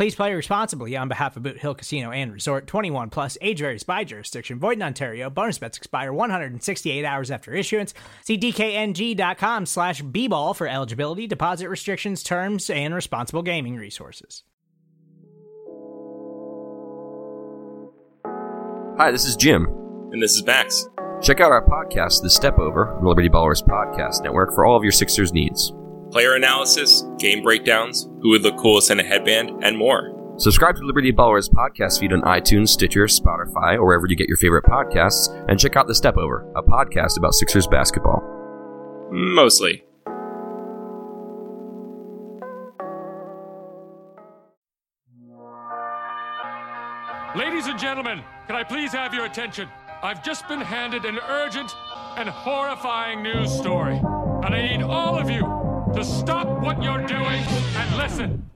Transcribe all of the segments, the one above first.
Please play responsibly on behalf of Boot Hill Casino and Resort 21 plus age varies by jurisdiction. Void in Ontario. Bonus bets expire 168 hours after issuance. See DKNG.com slash B ball for eligibility, deposit restrictions, terms, and responsible gaming resources. Hi, this is Jim. And this is Max. Check out our podcast, The Step Over, Liberty Ballers Podcast Network, for all of your Sixers needs. Player analysis, game breakdowns, who would look coolest in a headband, and more. Subscribe to Liberty Ballers podcast feed on iTunes, Stitcher, Spotify, or wherever you get your favorite podcasts, and check out The Step Over, a podcast about Sixers basketball. Mostly. Ladies and gentlemen, can I please have your attention? I've just been handed an urgent and horrifying news story, and I need all of you to stop what you're doing and listen.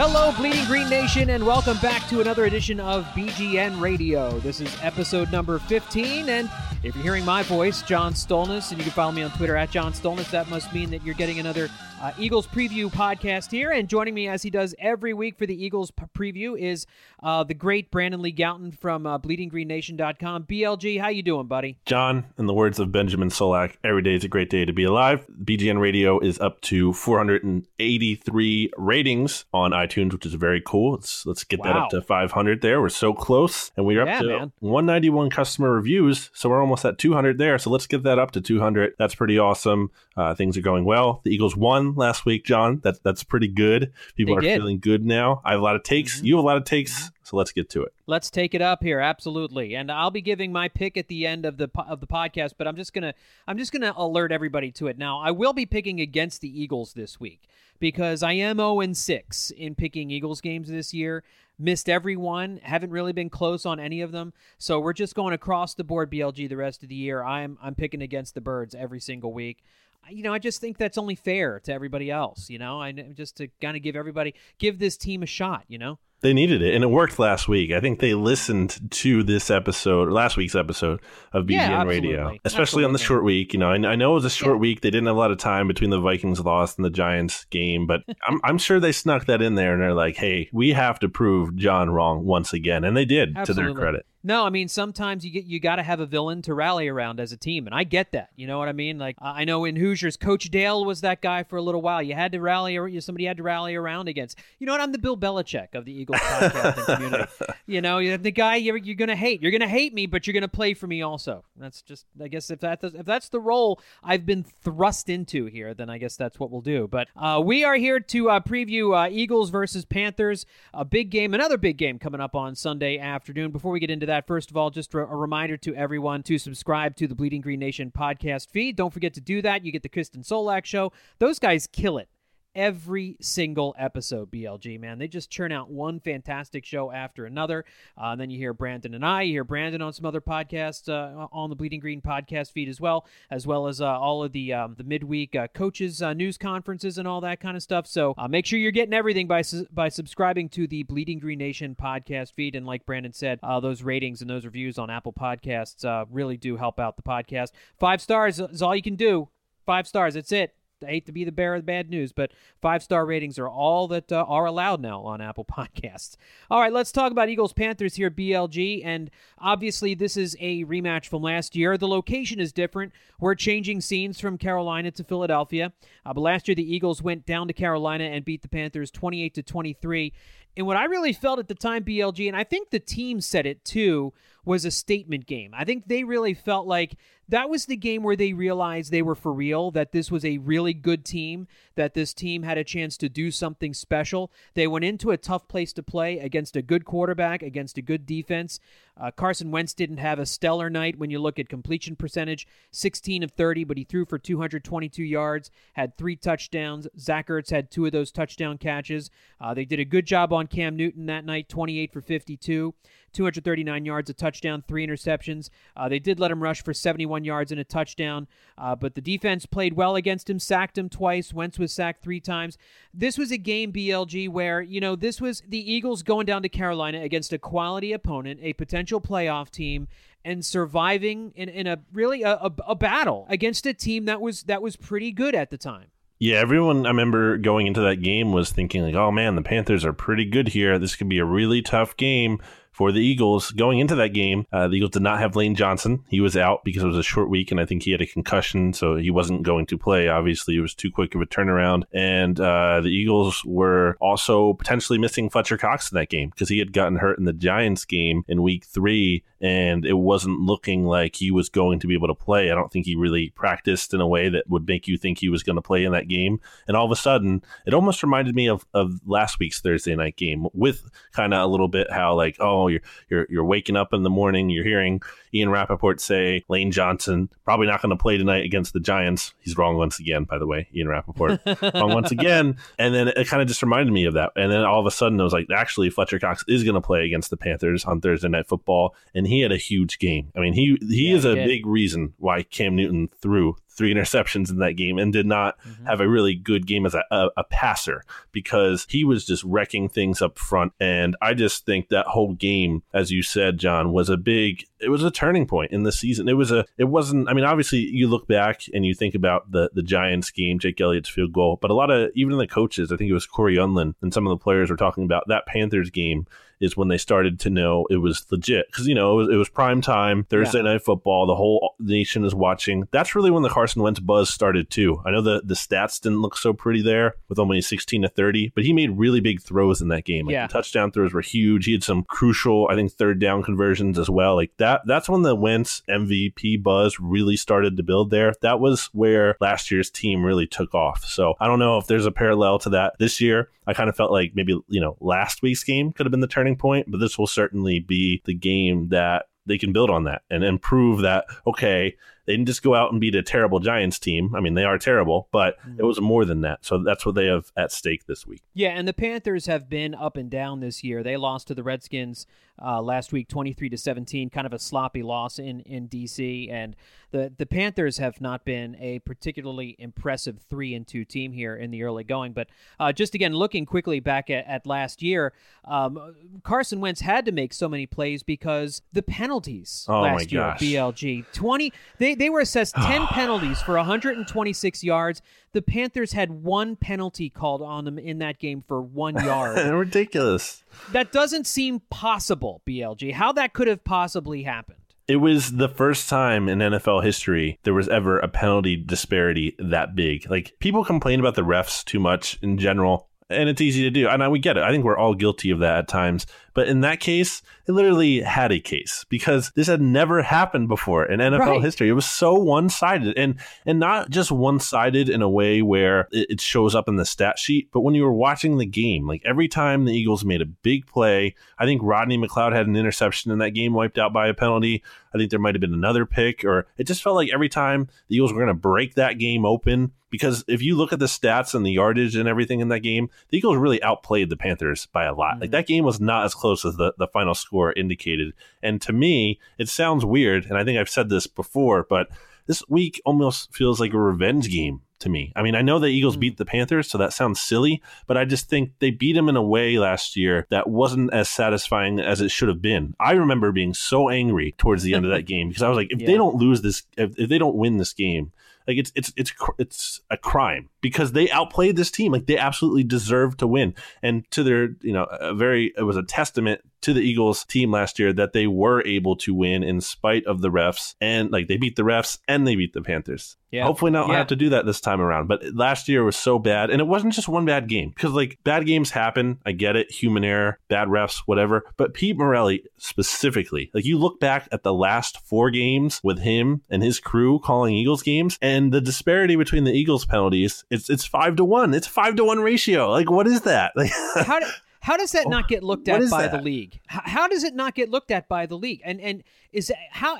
Hello, Bleeding Green Nation, and welcome back to another edition of BGN Radio. This is episode number 15, and if you're hearing my voice, John Stolnis, and you can follow me on Twitter at John Stolnis, that must mean that you're getting another uh, Eagles preview podcast here. And joining me, as he does every week for the Eagles p- preview, is uh, the great Brandon Lee Gowton from uh, BleedingGreenNation.com. BLG, how you doing, buddy? John, in the words of Benjamin Solak, every day is a great day to be alive. BGN Radio is up to 483 ratings on iTunes, which is very cool. Let's let's get that up to 500 there. We're so close, and we're up to man. 191 customer reviews, so we're almost at 200 there. So let's get that up to 200. That's pretty awesome. Uh, things are going well. The Eagles won last week, John. That's that's pretty good. People They are did. Mm-hmm. feeling good now. I have a lot of takes. You have a lot of takes. So let's get to it. Let's take it up here, absolutely. And I'll be giving my pick at the end of the of the podcast, but I'm just gonna I'm just gonna alert everybody to it. Now, I will be picking against the Eagles this week because I am 0 and 6 in picking Eagles games this year. Missed every one, haven't really been close on any of them. So we're just going across the board BLG the rest of the year. I'm I'm picking against the Birds every single week. You know, I just think that's only fair to everybody else. You know, I just to kind of give everybody give this team a shot. You know. They needed it, and it worked last week. I think they listened to this episode, last week's episode of BGN Yeah, Radio, absolutely. especially on the short week. You know, I, I know it was a short Yeah. week. They didn't have a lot of time between the Vikings loss and the Giants game, but I'm, I'm sure they snuck that in there, and they're like, "Hey, we have to prove John wrong once again," and they did to their credit. No, I mean sometimes you get you got to have a villain to rally around as a team, and I get that. You know what I mean? Like I know in Hoosiers, Coach Dale was that guy for a little while. You had to rally, somebody had to rally around against. You know what? I'm the Bill Belichick of the Eagles podcast community. You know, you're the guy you're you're gonna hate. You're gonna hate me, but you're gonna play for me also. That's just, I guess, if that if that's the role I've been thrust into here, then I guess that's what we'll do. But uh, we are here to uh, preview uh, Eagles versus Panthers, a big game, another big game coming up on Sunday afternoon. Before we get into that, first of all, just a reminder to everyone to subscribe to the Bleeding Green Nation podcast feed. Don't forget to do that. You get the Kist and Solak show. Those guys kill it every single episode blg man. They just churn out one fantastic show after another. Uh, and then you hear brandon and i you hear brandon on some other podcasts uh, on the bleeding green podcast feed as well as well as uh, all of the um, the midweek uh, coaches uh, news conferences and all that kind of stuff. So uh, make sure you're getting everything by su- by subscribing to the bleeding green nation podcast feed. And like brandon said those ratings and those reviews on apple podcasts really do help out the podcast. Five stars is all you can do. Five stars that's it I hate to be the bearer of bad news, but five star ratings are all that uh, are allowed now on Apple Podcasts. All right, let's talk about Eagles Panthers here, BLG. And obviously, this is a rematch from last year. The location is different. We're changing scenes from Carolina to Philadelphia. Uh, but last year, the Eagles went down to Carolina and beat the Panthers 28 to 23. And what I really felt at the time, BLG, and I think the team said it too, was a statement game. I think they really felt like that was the game where they realized they were for real, that this was a really good team, that this team had a chance to do something special. They went into a tough place to play against a good quarterback, against a good defense. Uh, Carson Wentz didn't have a stellar night when you look at completion percentage 16 of 30, but he threw for 222 yards, had three touchdowns. Zach Ertz had two of those touchdown catches. Uh, they did a good job on Cam Newton that night, 28 for 52. 239 yards, a touchdown, three interceptions. Uh, they did let him rush for 71 yards and a touchdown, uh, but the defense played well against him, sacked him twice. Wentz was sacked three times. This was a game, BLG, where, you know, this was the Eagles going down to Carolina against a quality opponent, a potential playoff team, and surviving in, in a really a, a, a battle against a team that was that was pretty good at the time. Yeah, everyone I remember going into that game was thinking like, "Oh man, the Panthers are pretty good here. This could be a really tough game." For the Eagles going into that game. Uh, the Eagles did not have Lane Johnson. He was out because it was a short week, and I think he had a concussion, so he wasn't going to play. Obviously, it was too quick of a turnaround. And uh, the Eagles were also potentially missing Fletcher Cox in that game because he had gotten hurt in the Giants game in week three, and it wasn't looking like he was going to be able to play. I don't think he really practiced in a way that would make you think he was going to play in that game. And all of a sudden, it almost reminded me of, of last week's Thursday night game with kind of a little bit how, like, oh, you're you're you're waking up in the morning, you're hearing Ian Rapoport say Lane Johnson probably not going to play tonight against the Giants. He's wrong once again, by the way, Ian Rapoport wrong once again. And then it kind of just reminded me of that. And then all of a sudden, I was like, actually, Fletcher Cox is going to play against the Panthers on Thursday Night Football, and he had a huge game. I mean, he he yeah, is a big reason why Cam Newton threw three interceptions in that game and did not mm-hmm. have a really good game as a, a, a, passer because he was just wrecking things up front. And I just think that whole game, as you said, John, was a big, it was a turning point in the season. It was a, it wasn't, I mean, obviously you look back and you think about the, the Giants game, Jake Elliott's field goal, but a lot of, even the coaches, I think it was Cory Undlin and some of the players were talking about that Panthers game is when they started to know it was legit because you know it was, it was, prime time Thursday yeah. night football. The whole nation is watching. That's really when the Carson Wentz buzz started too. I know the the stats didn't look so pretty there with only sixteen to thirty, but he made really big throws in that game. Like yeah. the touchdown throws were huge. He had some crucial, I think, third down conversions as well. Like that. That's when the Wentz MVP buzz really started to build there. That was where last year's team really took off. So I don't know if there's a parallel to that this year. I kind of felt like maybe you know last week's game could have been the turning point, but this will certainly be the game that they can build on that and improve that. Okay, they didn't just go out and beat a terrible Giants team. I mean, they are terrible, but mm-hmm. it was more than that. So that's what they have at stake this week. Yeah, and the Panthers have been up and down this year. They lost to the Redskins uh, last week, twenty three to seventeen, kind of a sloppy loss in in DC, and the the Panthers have not been a particularly impressive three and two team here in the early going. But uh, just again, looking quickly back at, at last year, um, Carson Wentz had to make so many plays because the penalties oh last year, gosh. BLG twenty they they were assessed 10 penalties for 126 yards. The Panthers had one penalty called on them in that game for one yard. Ridiculous. That doesn't seem possible, BLG. How that could have possibly happened. It was the first time in NFL history there was ever a penalty disparity that big. Like people complain about the refs too much in general, and it's easy to do. And I, we get it. I think we're all guilty of that at times. But in that case, it literally had a case because this had never happened before in NFL right. history. It was so one sided and and not just one sided in a way where it, it shows up in the stat sheet, but when you were watching the game, like every time the Eagles made a big play, I think Rodney McLeod had an interception in that game wiped out by a penalty. I think there might have been another pick, or it just felt like every time the Eagles were going to break that game open. Because if you look at the stats and the yardage and everything in that game, the Eagles really outplayed the Panthers by a lot. Mm-hmm. Like that game was not as close close as the, the final score indicated. And to me, it sounds weird, and I think I've said this before, but this week almost feels like a revenge game to me. I mean, I know the Eagles hmm. beat the Panthers, so that sounds silly, but I just think they beat them in a way last year that wasn't as satisfying as it should have been. I remember being so angry towards the end of that game because I was like, if yeah. they don't lose this, if, if, they don't win this game, like it's it's it's it's a crime because they outplayed this team. Like they absolutely deserve to win. And to their, you know, a very it was a testament to the Eagles team last year that they were able to win in spite of the refs and like they beat the refs and they beat the Panthers. Yeah. Hopefully not Yeah. have to do that this time around. But last year was so bad, and it wasn't just one bad game because like bad games happen. I get it, human error, bad refs, whatever. But Pete Morelli specifically, like you look back at the last four games with him and his crew calling Eagles games, and the disparity between the Eagles penalties, it's it's five to one. It's five to one ratio. Like what is that? Like how, do, how does that oh, not get looked at by that? the league? How, how does it not get looked at by the league? And and is how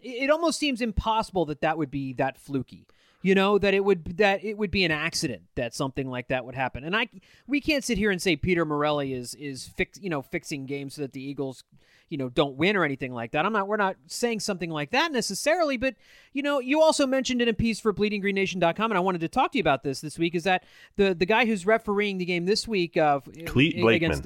it almost seems impossible that that would be that fluky. You know that it would that it would be an accident that something like that would happen. And I we can't sit here and say Peter Morelli is is fix you know fixing games so that the Eagles you know don't win or anything like that. I'm not we're not saying something like that necessarily, but you know, you also mentioned in a piece for bleedinggreennation.com and I wanted to talk to you about this this week is that the the guy who's refereeing the game this week uh Clete Blakeman.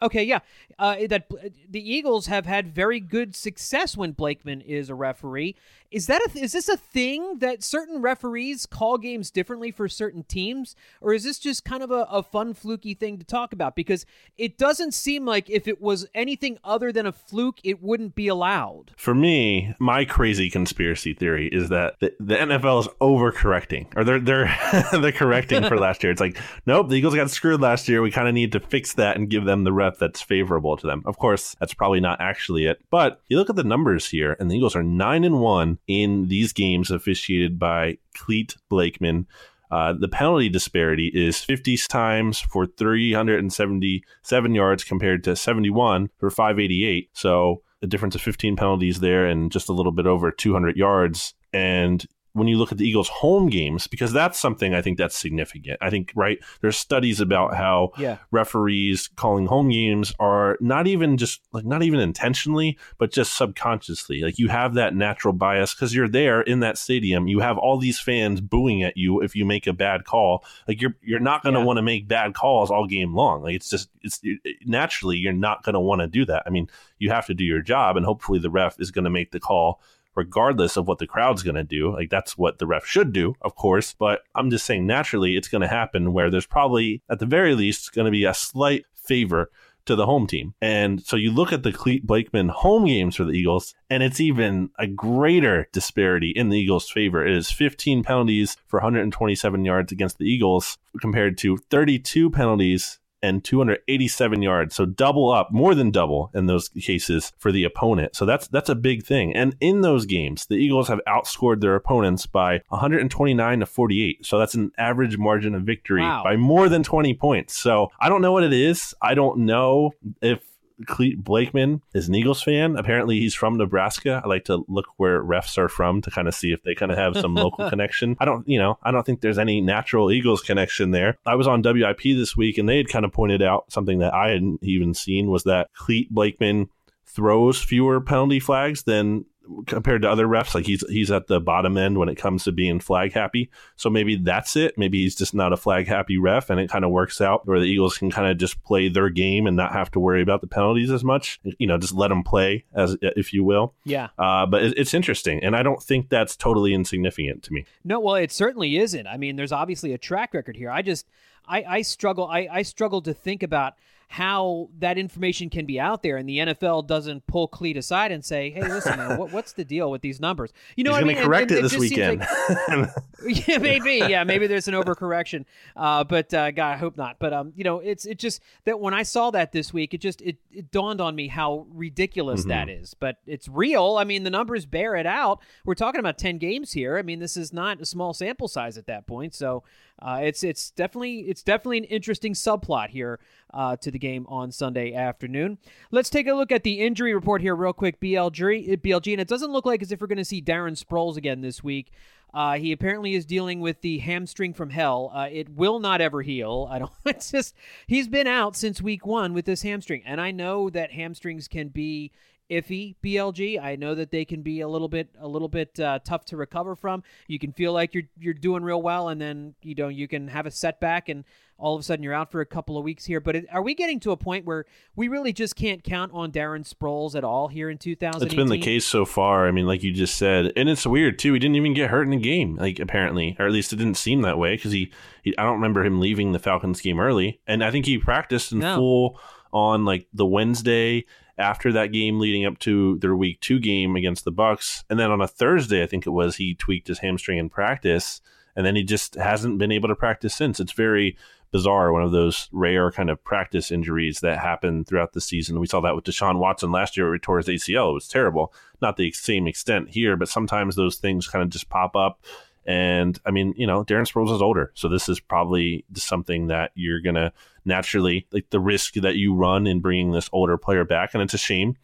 Okay, yeah. Uh, that the Eagles have had very good success when Blakeman is a referee. Is that a, is this a thing that certain referees call games differently for certain teams, or is this just kind of a, a fun fluky thing to talk about? Because it doesn't seem like if it was anything other than a fluke, it wouldn't be allowed. For me, my crazy conspiracy theory is that the, the NFL is overcorrecting, or they're they're they're correcting for last year. It's like, nope, the Eagles got screwed last year. We kind of need to fix that and give them the rep that's favorable to them. Of course, that's probably not actually it, but you look at the numbers here, and the Eagles are nine and one in these games officiated by Clete Blakeman. Uh, the penalty disparity is 50 times for 377 yards compared to 71 for 588. So a difference of 15 penalties there and just a little bit over 200 yards. And when you look at the Eagles' home games, because that's something I think that's significant. I think, right, there's studies about how Yeah. referees calling home games are not even just like not even intentionally, but just subconsciously. Like you have that natural bias because you're there in that stadium. You have all these fans booing at you if you make a bad call. Like you're you're not going to Yeah. want to make bad calls all game long. Like it's just it's naturally you're not going to want to do that. I mean, you have to do your job, and hopefully the ref is going to make the call regardless of what the crowd's going to do. Like that's what the ref should do, of course. But I'm just saying naturally it's going to happen where there's probably at the very least going to be a slight favor to the home team. And so you look at the Clete Blakeman home games for the Eagles, and it's even a greater disparity in the Eagles' favor. It is 15 penalties for 127 yards against the Eagles compared to 32 penalties and 287 yards. So double up, more than double in those cases for the opponent. So that's that's a big thing. And in those games, the Eagles have outscored their opponents by 129 to 48. So that's an average margin of victory Wow. by more than 20 points. So I don't know what it is. I don't know if Clete Blakeman is an Eagles fan. Apparently, he's from Nebraska. I like to look where refs are from to kind of see if they kind of have some local connection. I don't, you know, I don't think there's any natural Eagles connection there. I was on WIP this week, and they had kind of pointed out something that I hadn't even seen was that Clete Blakeman throws fewer penalty flags than compared to other refs. Like he's he's at the bottom end when it comes to being flag happy. So maybe that's it. Maybe he's just not a flag happy ref, and it kind of works out where the Eagles can kind of just play their game and not have to worry about the penalties as much. You know, just let them play as if you will. Yeah. Uh, but it, it's interesting, and I don't think that's totally insignificant to me. No, well, it certainly isn't. I mean, there's obviously a track record here. I just, I, I struggle, I, I struggle to think about how that information can be out there, and the NFL doesn't pull Clete aside and say, "Hey, listen, man, what, what's the deal with these numbers?" You know, he's what I going mean? to correct And- it this weekend. like- yeah, maybe. Yeah, maybe there's an overcorrection. Uh, but uh, God, I hope not. But um, you know, it's it just that when I saw that this week, it just it, it dawned on me how ridiculous Mm-hmm. that is. But it's real. I mean, the numbers bear it out. We're talking about ten games here. I mean, this is not a small sample size at that point. So uh, it's it's definitely it's definitely an interesting subplot here uh, to the game on Sunday afternoon. Let's take a look at the injury report here real quick. BLG, BLG, and it doesn't look like as if we're going to see Darren Sproles again this week. Uh, he apparently is dealing with the hamstring from hell. Uh, it will not ever heal. I don't. It's just he's been out since week one with this hamstring, and I know that hamstrings can be iffy. BLG. I know that they can be a little bit a little bit uh, tough to recover from. You can feel like you're you're doing real well, and then you know you can have a setback and all of a sudden you're out for a couple of weeks here. But it, are we getting to a point where we really just can't count on Darren Sproles at all here in 2018? It's been the case so far. I mean, like you just said, and it's weird too. He didn't even get hurt in the game, like apparently, or at least it didn't seem that way because he, he. I don't remember him leaving the Falcons game early, and I think he practiced in No. full on like the Wednesday after that game leading up to their week two game against the Bucks. And then on a Thursday, I think it was, he tweaked his hamstring in practice. And then he just hasn't been able to practice since. It's very bizarre, one of those rare kind of practice injuries that happen throughout the season. We saw that with Deshaun Watson last year, where he tore his ACL. It was terrible. Not the same extent here, but sometimes those things kind of just pop up. And I mean, you know, Darren Sproles is older, so this is probably something that you're gonna naturally like the risk that you run in bringing this older player back, and it's a shame.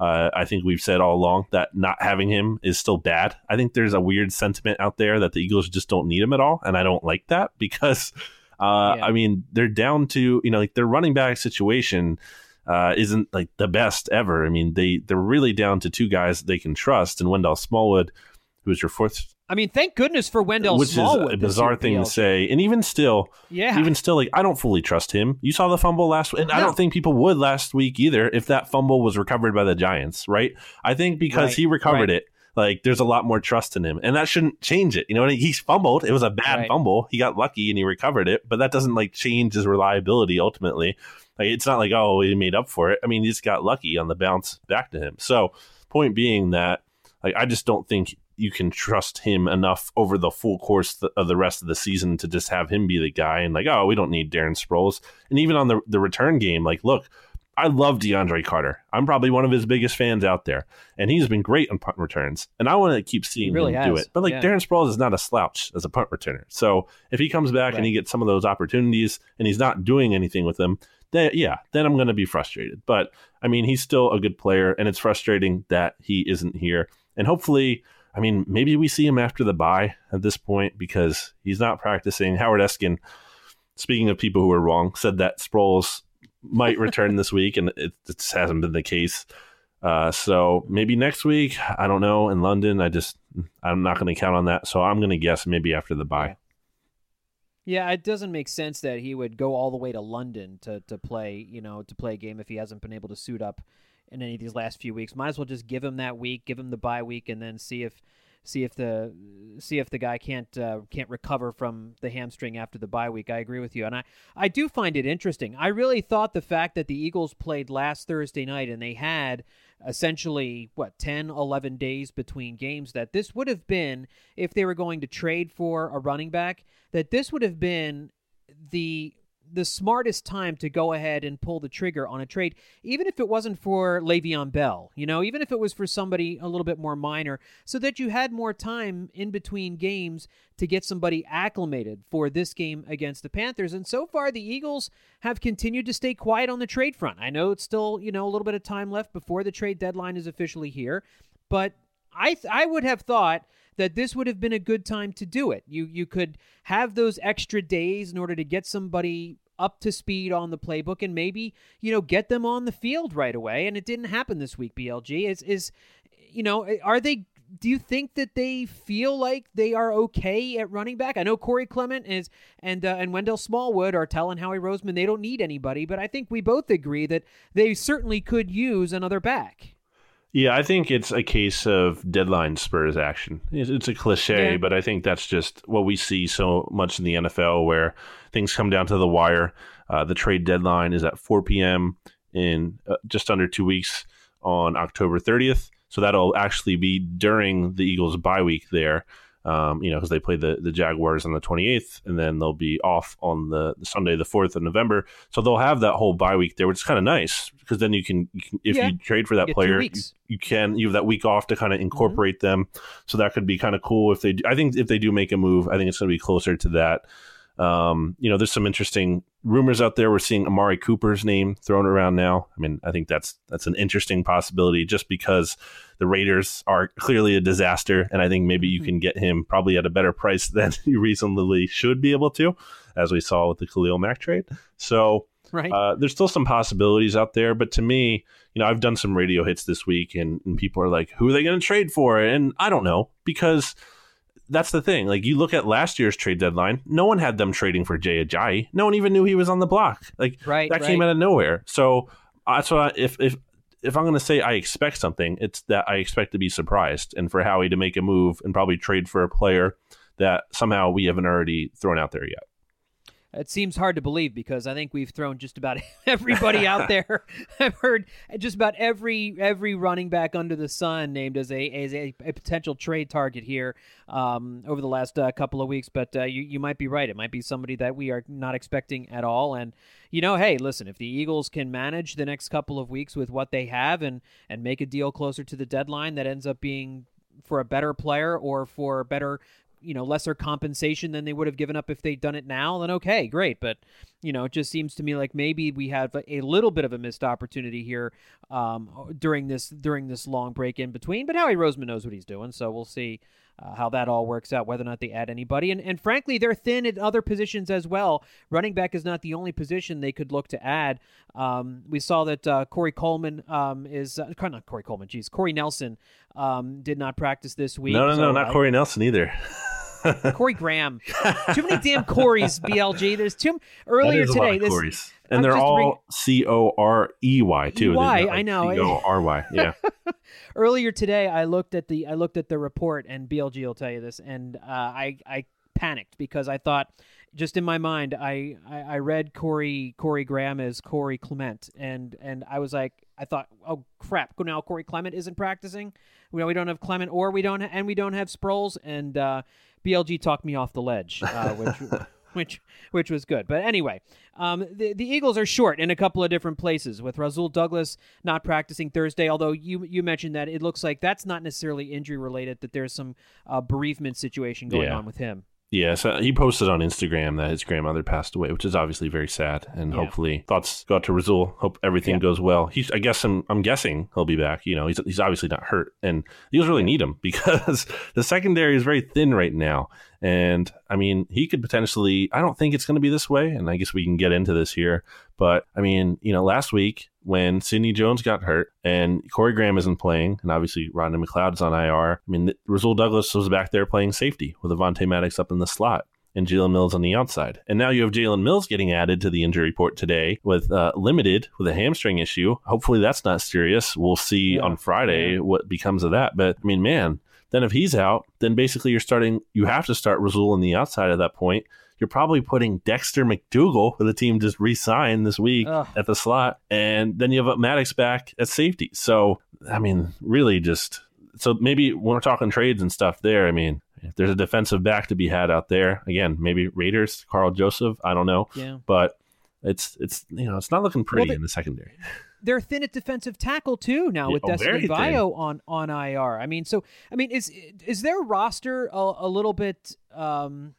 Uh, I think we've said all along that not having him is still bad. I think there's a weird sentiment out there that the Eagles just don't need him at all, and I don't like that because uh, yeah. I mean, they're down to you know like their running back situation uh, isn't like the best ever. I mean, they they're really down to two guys they can trust, and Wendell Smallwood, who is your fourth. I mean, thank goodness for Wendell which Smallwood. is a bizarre thing to say, and even still, yeah, even still, like I don't fully trust him. You saw the fumble last, week, and no. I don't think people would last week either if that fumble was recovered by the Giants, right? I think because right. he recovered right. it like there's a lot more trust in him, and that shouldn't change it. You know, he fumbled; it was a bad right. fumble. He got lucky and he recovered it, but that doesn't like change his reliability ultimately. Like it's not like oh he made up for it. I mean, he just got lucky on the bounce back to him. So point being that like I just don't think you can trust him enough over the full course of the rest of the season to just have him be the guy and like oh we don't need Darren Sproles and even on the the return game like look I love DeAndre Carter. I'm probably one of his biggest fans out there, and he's been great on punt returns. And I want to keep seeing really him has. do it. But like yeah. Darren Sproles is not a slouch as a punt returner. So if he comes back right. and he gets some of those opportunities and he's not doing anything with them, then yeah, then I'm going to be frustrated. But I mean, he's still a good player, and it's frustrating that he isn't here. And hopefully, I mean, maybe we see him after the bye at this point because he's not practicing. Howard Eskin, speaking of people who are wrong, said that Sproles might return this week, and it, it hasn't been the case. Uh, so maybe next week. I don't know. In London, I just I'm not going to count on that. So I'm going to guess maybe after the bye. Yeah, it doesn't make sense that he would go all the way to London to to play, you know, to play a game if he hasn't been able to suit up in any of these last few weeks. Might as well just give him that week, give him the bye week, and then see if see if the see if the guy can't uh, can't recover from the hamstring after the bye week. I agree with you, and I I do find it interesting. I really thought the fact that the Eagles played last Thursday night and they had essentially what 10 11 days between games that this would have been if they were going to trade for a running back that this would have been the the smartest time to go ahead and pull the trigger on a trade, even if it wasn't for Le'Veon Bell, you know, even if it was for somebody a little bit more minor, so that you had more time in between games to get somebody acclimated for this game against the Panthers. And so far, the Eagles have continued to stay quiet on the trade front. I know it's still, you know, a little bit of time left before the trade deadline is officially here, but I th- I would have thought that this would have been a good time to do it. You you could have those extra days in order to get somebody up to speed on the playbook and maybe you know get them on the field right away and it didn't happen this week blg is is you know are they do you think that they feel like they are okay at running back? I know Corey Clement is and uh, and Wendell Smallwood are telling Howie Roseman they don't need anybody, but I think we both agree that they certainly could use another back. Yeah, I think it's a case of deadline Spurs action. It's a cliche, yeah. but I think that's just what we see so much in the NFL where things come down to the wire. Uh, the trade deadline is at 4 p.m. in uh, just under two weeks on October 30th. So that'll actually be during the Eagles' bye week there um, you know, because they play the, the Jaguars on the 28th, and then they'll be off on the, the, Sunday, the 4th of November. So they'll have that whole bye week there, which is kind of nice because then you can, you can if yeah. you trade for that player, you, you, can you have that week off to kind of mm-hmm. incorporate mm-hmm. them. So that could be kind of cool if they. Do, I think if they do make a move, I think it's going to be closer to that. Um, you know, there's some interesting rumors out there. We're seeing Amari Cooper's name thrown around now. I mean, I think that's that's an interesting possibility just because the Raiders are clearly a disaster, and I think maybe you mm-hmm. can get him probably at a better price than you reasonably should be able to, as we saw with the Khalil Mack trade. So. Right. Uh, there's still some possibilities out there, but to me, you know, I've done some radio hits this week, and, and people are like, "Who are they going to trade for?" And I don't know because that's the thing. Like you look at last year's trade deadline, no one had them trading for Jay Ajayi. No one even knew he was on the block. Like right, that right. came out of nowhere. So uh, that's what I, if if if I'm going to say I expect something, it's that I expect to be surprised, and for Howie to make a move and probably trade for a player that somehow we haven't already thrown out there yet. It seems hard to believe because I think we've thrown just about everybody out there. I've heard just about every every running back under the sun named as a as a, a potential trade target here um, over the last uh, couple of weeks. But uh, you you might be right. It might be somebody that we are not expecting at all. And you know, hey, listen, if the Eagles can manage the next couple of weeks with what they have and and make a deal closer to the deadline that ends up being for a better player or for better you know lesser compensation than they would have given up if they'd done it now then okay great but you know it just seems to me like maybe we have a little bit of a missed opportunity here um, during this during this long break in between but howie roseman knows what he's doing so we'll see uh, how that all works out, whether or not they add anybody. And, and frankly, they're thin at other positions as well. Running back is not the only position they could look to add. Um, we saw that uh, Corey Coleman um, is, uh, not Corey Coleman, geez, Corey Nelson um, did not practice this week. No, no, so no, not I, Corey Nelson either. Corey Graham. too many damn Corys, BLG. There's too earlier today. this, Corey's. And I'm they're all C O R E Y too. Y, I know. C O R Y. Yeah. earlier today, I looked at the I looked at the report, and BLG will tell you this, and uh, I I panicked because I thought just in my mind, I, I, I, read Corey Corey Graham as Corey Clement, and and I was like, I thought, oh crap, now Corey Clement isn't practicing. We we don't have Clement, or we don't, and we don't have Sproles, and uh, BLG talked me off the ledge, uh, which which which was good. But anyway, um, the the Eagles are short in a couple of different places with Rasul Douglas not practicing Thursday. Although you you mentioned that it looks like that's not necessarily injury related. That there's some uh, bereavement situation going yeah. on with him. Yeah, so he posted on Instagram that his grandmother passed away, which is obviously very sad. And yeah. hopefully, thoughts go out to Rasul. Hope everything yeah. goes well. He's, I guess, I'm, I'm guessing he'll be back. You know, he's, he's obviously not hurt, and Eagles really need him because the secondary is very thin right now. And I mean, he could potentially, I don't think it's going to be this way. And I guess we can get into this here. But I mean, you know, last week when Sidney Jones got hurt and Corey Graham isn't playing, and obviously Rodney McLeod is on IR, I mean, Rasul Douglas was back there playing safety with Avonte Maddox up in the slot and Jalen Mills on the outside. And now you have Jalen Mills getting added to the injury report today with uh, limited with a hamstring issue. Hopefully that's not serious. We'll see yeah. on Friday yeah. what becomes of that. But I mean, man, then if he's out, then basically you're starting, you have to start Rasul on the outside at that point. You're probably putting Dexter McDougle, who the team just re signed this week Ugh. at the slot. And then you have Maddox back at safety. So, I mean, really just, so maybe when we're talking trades and stuff there, I mean, if there's a defensive back to be had out there, again, maybe Raiders, Karl Joseph, I don't know. Yeah. But it's, it's, you know, it's not looking pretty well, in the secondary they're thin at defensive tackle too now yeah, with oh, Destiny Vaeao on on IR. I mean, so I mean, is is their roster a, a little bit um,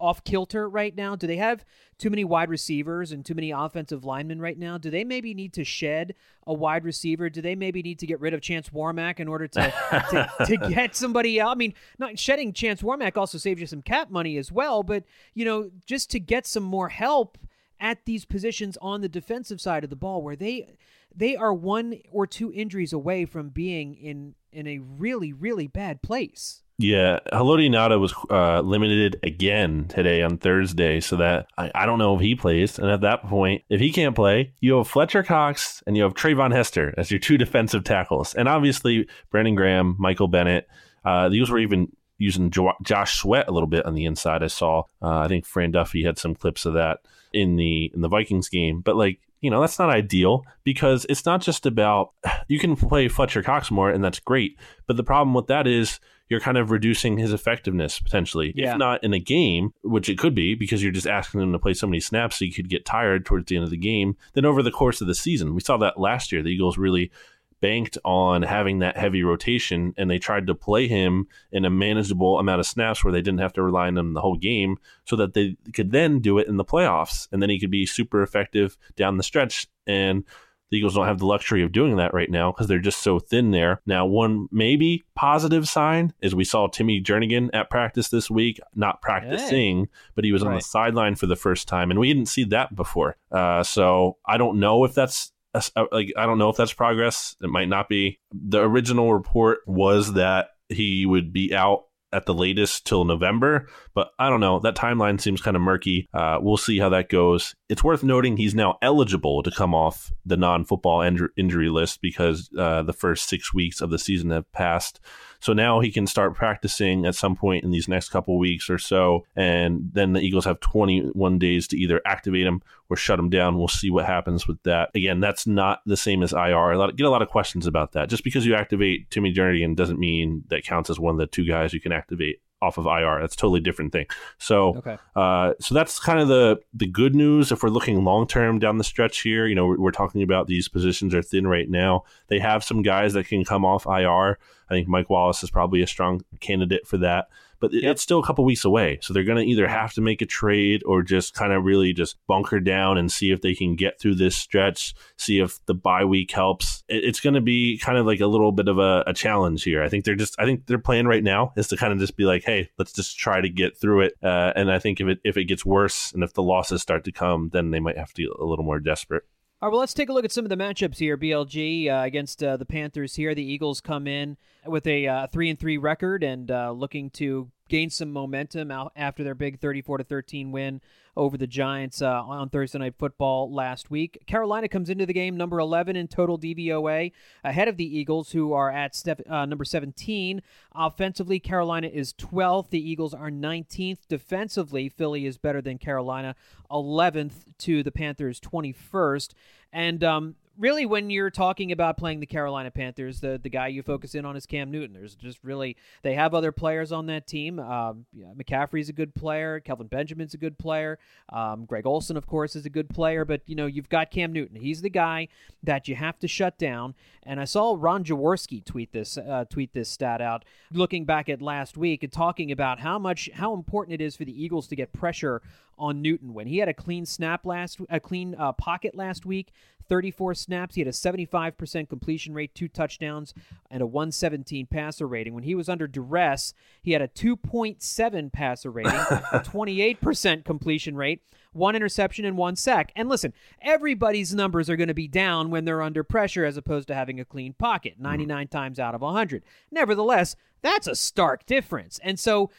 off kilter right now? Do they have too many wide receivers and too many offensive linemen right now? Do they maybe need to shed a wide receiver? Do they maybe need to get rid of Chance Warmack in order to to, to, get somebody else? I mean, not shedding Chance Warmack also saves you some cap money as well, but you know, just to get some more help at these positions on the defensive side of the ball where they they are one or two injuries away from being in in a really really bad place. Yeah, Haloti Ngata was uh, limited again today on Thursday, so that I, I, don't know if he plays. And at that point, if he can't play, you have Fletcher Cox and you have Treyvon Hester as your two defensive tackles, and obviously Brandon Graham, Michael Bennett. Uh, these were even using jo- Josh Sweat a little bit on the inside. I saw. Uh, I think Fran Duffy had some clips of that in the in the Vikings game, but like you know, that's not ideal because it's not just about you can play Fletcher Cox more and that's great. But the problem with that is you're kind of reducing his effectiveness potentially. Yeah. If not in a game, which it could be because you're just asking him to play so many snaps so you could get tired towards the end of the game, then over the course of the season. We saw that last year. The Eagles really banked on having that heavy rotation and they tried to play him in a manageable amount of snaps where they didn't have to rely on him the whole game so that they could then do it in the playoffs and then he could be super effective down the stretch and the Eagles don't have the luxury of doing that right now because they're just so thin there. Now, one maybe positive sign is we saw Timmy Jernigan at practice this week, not practicing, hey. but he was right. on the sideline for the first time, and we didn't see that before. Uh, so I don't know if that's like I don't know if that's progress. It might not be. The original report was that he would be out at the latest till November, But I don't know. That timeline seems kind of murky. Uh, we'll see how that goes. It's worth noting he's now eligible to come off the non football injury list because uh, the first six weeks of the season have passed. So now he can start practicing at some point in these next couple weeks or so. And then the Eagles have 21 days to either activate him or shut him down. We'll see what happens with that. Again, that's not the same as IR. Lot, get a lot of questions about that. Just because you activate Timmy Jernigan doesn't mean that counts as one of the two guys you can activate off of IR. That's a totally different thing. So, okay. uh, so that's kind of the the good news. If we're looking long term down the stretch here, you know, we're, we're, talking about these positions are thin right now. They have some guys that can come off IR. I think Mike Wallace is probably a strong candidate for that but yep. it's still a couple weeks away. So they're going to either have to make a trade or just kind of really just bunker down and see if they can get through this stretch, see if the bye week helps. It's going to be kind of like a little bit of a, a, challenge here. I think they're just, I think their plan right now is to kind of just be like, hey, let's just try to get through it. Uh, and I think if it if it gets worse and if the losses start to come, then they might have to get a little more desperate. All right, well, let's take a look at some of the matchups here. BLG uh, against uh, the Panthers here. The Eagles come in with a uh, three and three record and uh, looking to gain some momentum after their big 34 to 13 win over the Giants uh, on Thursday Night Football last week. Carolina comes into the game number 11 in total DVOA, ahead of the Eagles, who are at step, uh, number 17. Offensively, Carolina is 12th. The Eagles are 19th. Defensively, Philly is better than Carolina, 11th to the Panthers, 21st. And um, really, when you're talking about playing the Carolina Panthers, the the guy you focus in on is Cam Newton. There's just really they have other players on that team. Um, yeah, McCaffrey's a good player. Kelvin Benjamin's a good player. Um, Greg Olsen, of course, is a good player. But you know, you've got Cam Newton. He's the guy that you have to shut down. And I saw Ron Jaworski tweet this uh, tweet this stat out, looking back at last week and talking about how much how important it is for the Eagles to get pressure on Newton when he had a clean snap last a clean uh, pocket last week. 34 snaps. He had a 75% completion rate, two touchdowns, and a 117 passer rating. When he was under duress, he had a 2.7 passer rating, a 28% completion rate, one interception, and one sack. And listen, everybody's numbers are going to be down when they're under pressure as opposed to having a clean pocket 99 mm. times out of 100. Nevertheless, that's a stark difference. And so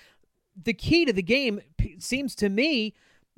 the key to the game seems to me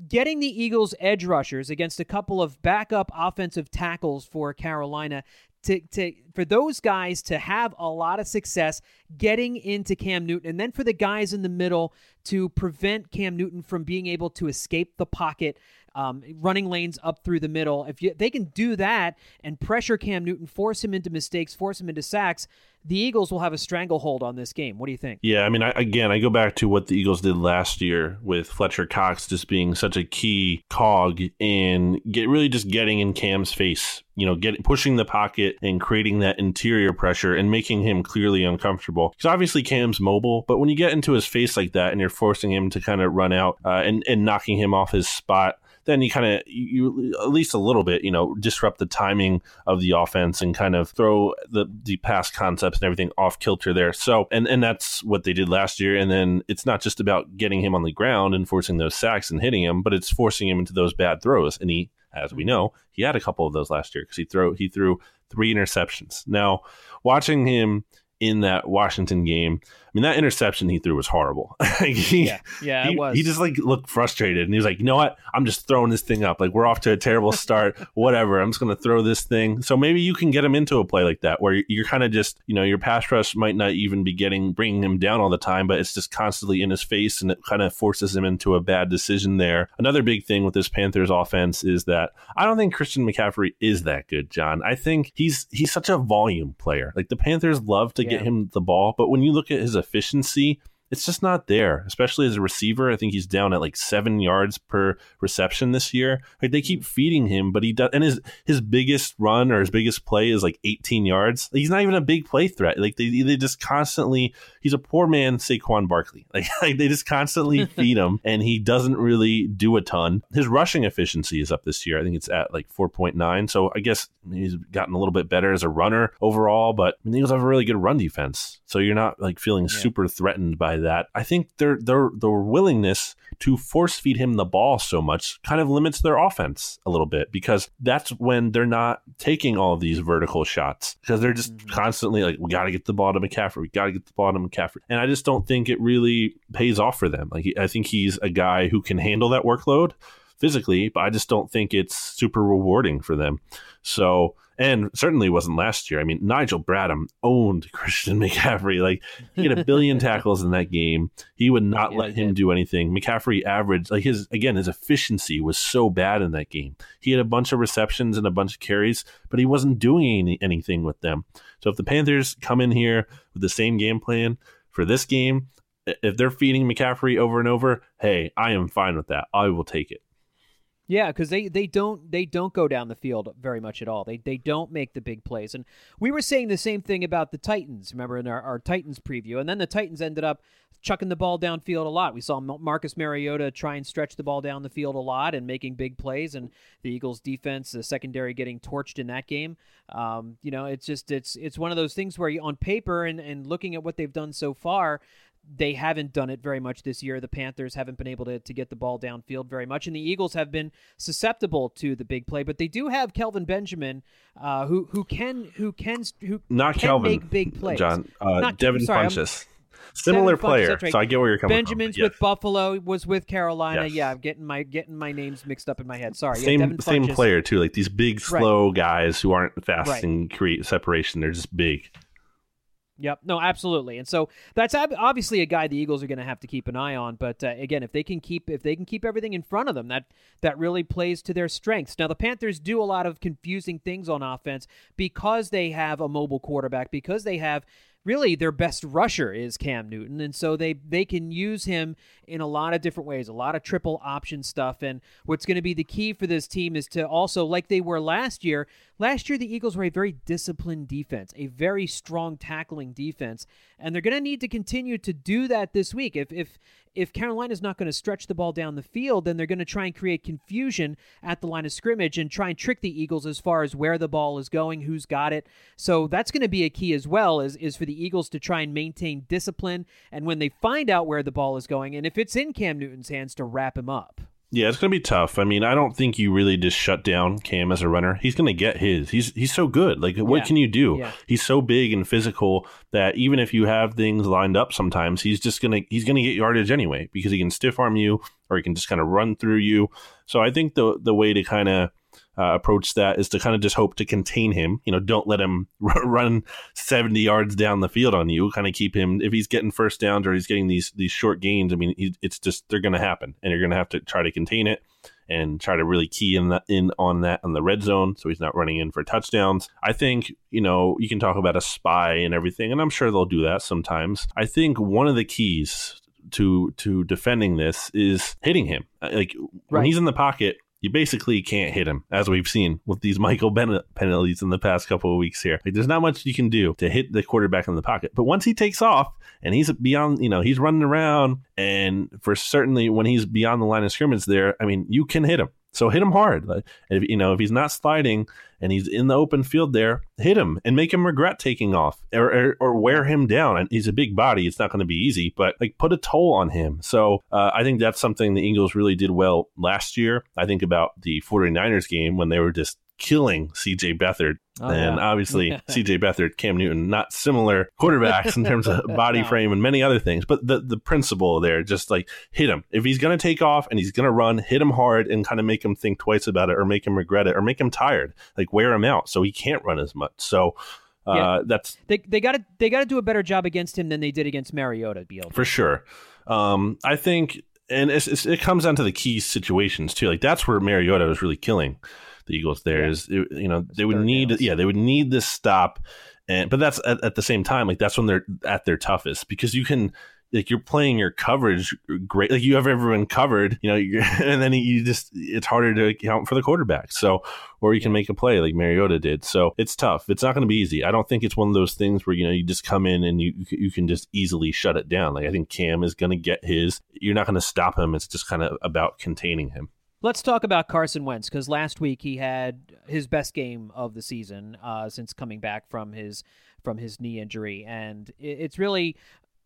getting the Eagles edge rushers against a couple of backup offensive tackles for Carolina to, to for those guys to have a lot of success getting into Cam Newton and then for the guys in the middle to prevent Cam Newton from being able to escape the pocket um, running lanes up through the middle if you, they can do that and pressure Cam Newton force him into mistakes force him into sacks the Eagles will have a stranglehold on this game. What do you think? Yeah, I mean, I, again, I go back to what the Eagles did last year with Fletcher Cox just being such a key cog in get really just getting in Cam's face. You know, getting pushing the pocket and creating that interior pressure and making him clearly uncomfortable. Because obviously Cam's mobile, but when you get into his face like that and you're forcing him to kind of run out uh, and and knocking him off his spot, then you kind of you at least a little bit you know disrupt the timing of the offense and kind of throw the the pass concepts and everything off kilter there. So and and that's what they did last year. And then it's not just about getting him on the ground and forcing those sacks and hitting him, but it's forcing him into those bad throws. And he, as we know, he had a couple of those last year because he throw he threw three interceptions. Now watching him in that Washington game. I mean, that interception he threw was horrible. he, yeah, yeah, he, it was. He just like looked frustrated, and he was like, "You know what? I'm just throwing this thing up. Like we're off to a terrible start. Whatever. I'm just going to throw this thing." So maybe you can get him into a play like that, where you're, you're kind of just, you know, your pass rush might not even be getting bringing him down all the time, but it's just constantly in his face, and it kind of forces him into a bad decision there. Another big thing with this Panthers offense is that I don't think Christian McCaffrey is that good, John. I think he's he's such a volume player. Like the Panthers love to yeah. get him the ball, but when you look at his efficiency, it's just not there, especially as a receiver. I think he's down at like seven yards per reception this year. Like they keep mm. feeding him, but he does, and his his biggest run or his biggest play is like 18 yards. He's not even a big play threat. Like they they just constantly. He's a poor man Saquon Barkley. Like, like they just constantly feed him, and he doesn't really do a ton. His rushing efficiency is up this year. I think it's at like 4.9. So I guess he's gotten a little bit better as a runner overall. But I mean, the Eagles have a really good run defense, so you're not like feeling yeah. super threatened by that. I think their their their willingness to force feed him the ball so much kind of limits their offense a little bit because that's when they're not taking all of these vertical shots because they're just mm-hmm. constantly like, we got to get the ball to McCaffrey, we got to get the ball to McCaffrey, and I just don't think it really pays off for them. Like I think he's a guy who can handle that workload physically, but I just don't think it's super rewarding for them. So and certainly wasn't last year. I mean, Nigel Bradham owned Christian McCaffrey. Like he had a billion tackles in that game. He would not yeah, let him do anything. McCaffrey averaged like his again his efficiency was so bad in that game. He had a bunch of receptions and a bunch of carries, but he wasn't doing any, anything with them. So if the Panthers come in here with the same game plan for this game, if they're feeding McCaffrey over and over, hey, I am fine with that. I will take it. Yeah, because they, they don't they don't go down the field very much at all. They they don't make the big plays. And we were saying the same thing about the Titans. Remember in our, our Titans preview, and then the Titans ended up chucking the ball downfield a lot. We saw Marcus Mariota try and stretch the ball down the field a lot and making big plays, and the Eagles' defense, the secondary, getting torched in that game. Um, you know, it's just it's it's one of those things where you, on paper and and looking at what they've done so far, they haven't done it very much this year. The Panthers haven't been able to, to get the ball downfield very much, and the Eagles have been susceptible to the big play. But they do have Kelvin Benjamin, uh, who who can who can who not can Kelvin make big plays. John uh, Not, Devin sorry, Funchess. Similar Devin player, right. so I get where you're coming Benjamin's from. Benjamin's with Buffalo, was with Carolina. Yes. Yeah, I'm getting my getting my names mixed up in my head. Sorry, same yeah, same player too. Like these big, slow right. guys who aren't fast right. and create separation. They're just big. Yep. No, absolutely. And so that's obviously a guy the Eagles are going to have to keep an eye on. But uh, again, if they can keep if they can keep everything in front of them, that that really plays to their strengths. Now the Panthers do a lot of confusing things on offense because they have a mobile quarterback because they have really their best rusher is Cam Newton, and so they they can use him in a lot of different ways, a lot of triple option stuff. And what's going to be the key for this team is to also, like they were last year. Last year, the Eagles were a very disciplined defense, a very strong tackling defense, and they're going to need to continue to do that this week. If if if Carolina's not going to stretch the ball down the field, then they're going to try and create confusion at the line of scrimmage and try and trick the Eagles as far as where the ball is going, who's got it. So that's going to be a key as well, is, is for the Eagles to try and maintain discipline. And when they find out where the ball is going, and if it's in Cam Newton's hands, to wrap him up. Yeah, it's going to be tough. I mean, I don't think you really just shut down Cam as a runner. He's going to get his. He's he's so good. Like, what yeah. can you do? Yeah. He's so big and physical that even if you have things lined up, sometimes he's just gonna he's gonna get yardage anyway because he can stiff arm you or he can just kind of run through you. So I think the the way to kind of uh, approach that is to kind of just hope to contain him. You know, don't let him run 70 yards down the field on you. Kind of keep him if he's getting first downs or he's getting these these short gains. I mean, it's just they're going to happen, and you're going to have to try to contain it and try to really key in that in on that on the red zone so he's not running in for touchdowns. I think, you know, you can talk about a spy and everything and I'm sure they'll do that sometimes. I think one of the keys to to defending this is hitting him. Like right. when he's in the pocket, you basically can't hit him, as we've seen with these Michael Bennett penalties in the past couple of weeks here. Like, there's not much you can do to hit the quarterback in the pocket. But once he takes off and he's beyond, you know, he's running around, and for certainly when he's beyond the line of scrimmage there, I mean, you can hit him. So hit him hard. If, you know, if he's not sliding and he's in the open field there, hit him and make him regret taking off or, or, or wear him down. And he's a big body. It's not going to be easy, but like put a toll on him. So uh, I think that's something the Eagles really did well last year. I think about the 49ers game when they were just killing CJ Beathard. Oh, and yeah. obviously, CJ Beathard, Cam Newton, not similar quarterbacks in terms of body no. frame and many other things. But the, the principle there, just like hit him. If he's going to take off and he's going to run, hit him hard and kind of make him think twice about it or make him regret it or make him tired. Like wear him out so he can't run as much. So, uh, yeah. that's they they got to they got to do a better job against him than they did against Mariota. Be able for sure. Um, I think, and it's, it's, it comes down to the key situations too. Like that's where Mariota was really killing the Eagles there yeah. is you know they would need downs. yeah they would need this stop. And but that's at, at, the same time like that's when they're at their toughest because you can like you're playing your coverage great like you have everyone covered you know and then you just it's harder to account for the quarterback. So or you can make a play like Mariota did. So it's tough. It's not going to be easy. I don't think it's one of those things where you know you just come in and you you can just easily shut it down. Like I think Cam is going to get his. You're not going to stop him. It's just kind of about containing him Let's talk about Carson Wentz because last week he had his best game of the season uh, since coming back from his from his knee injury, and it's really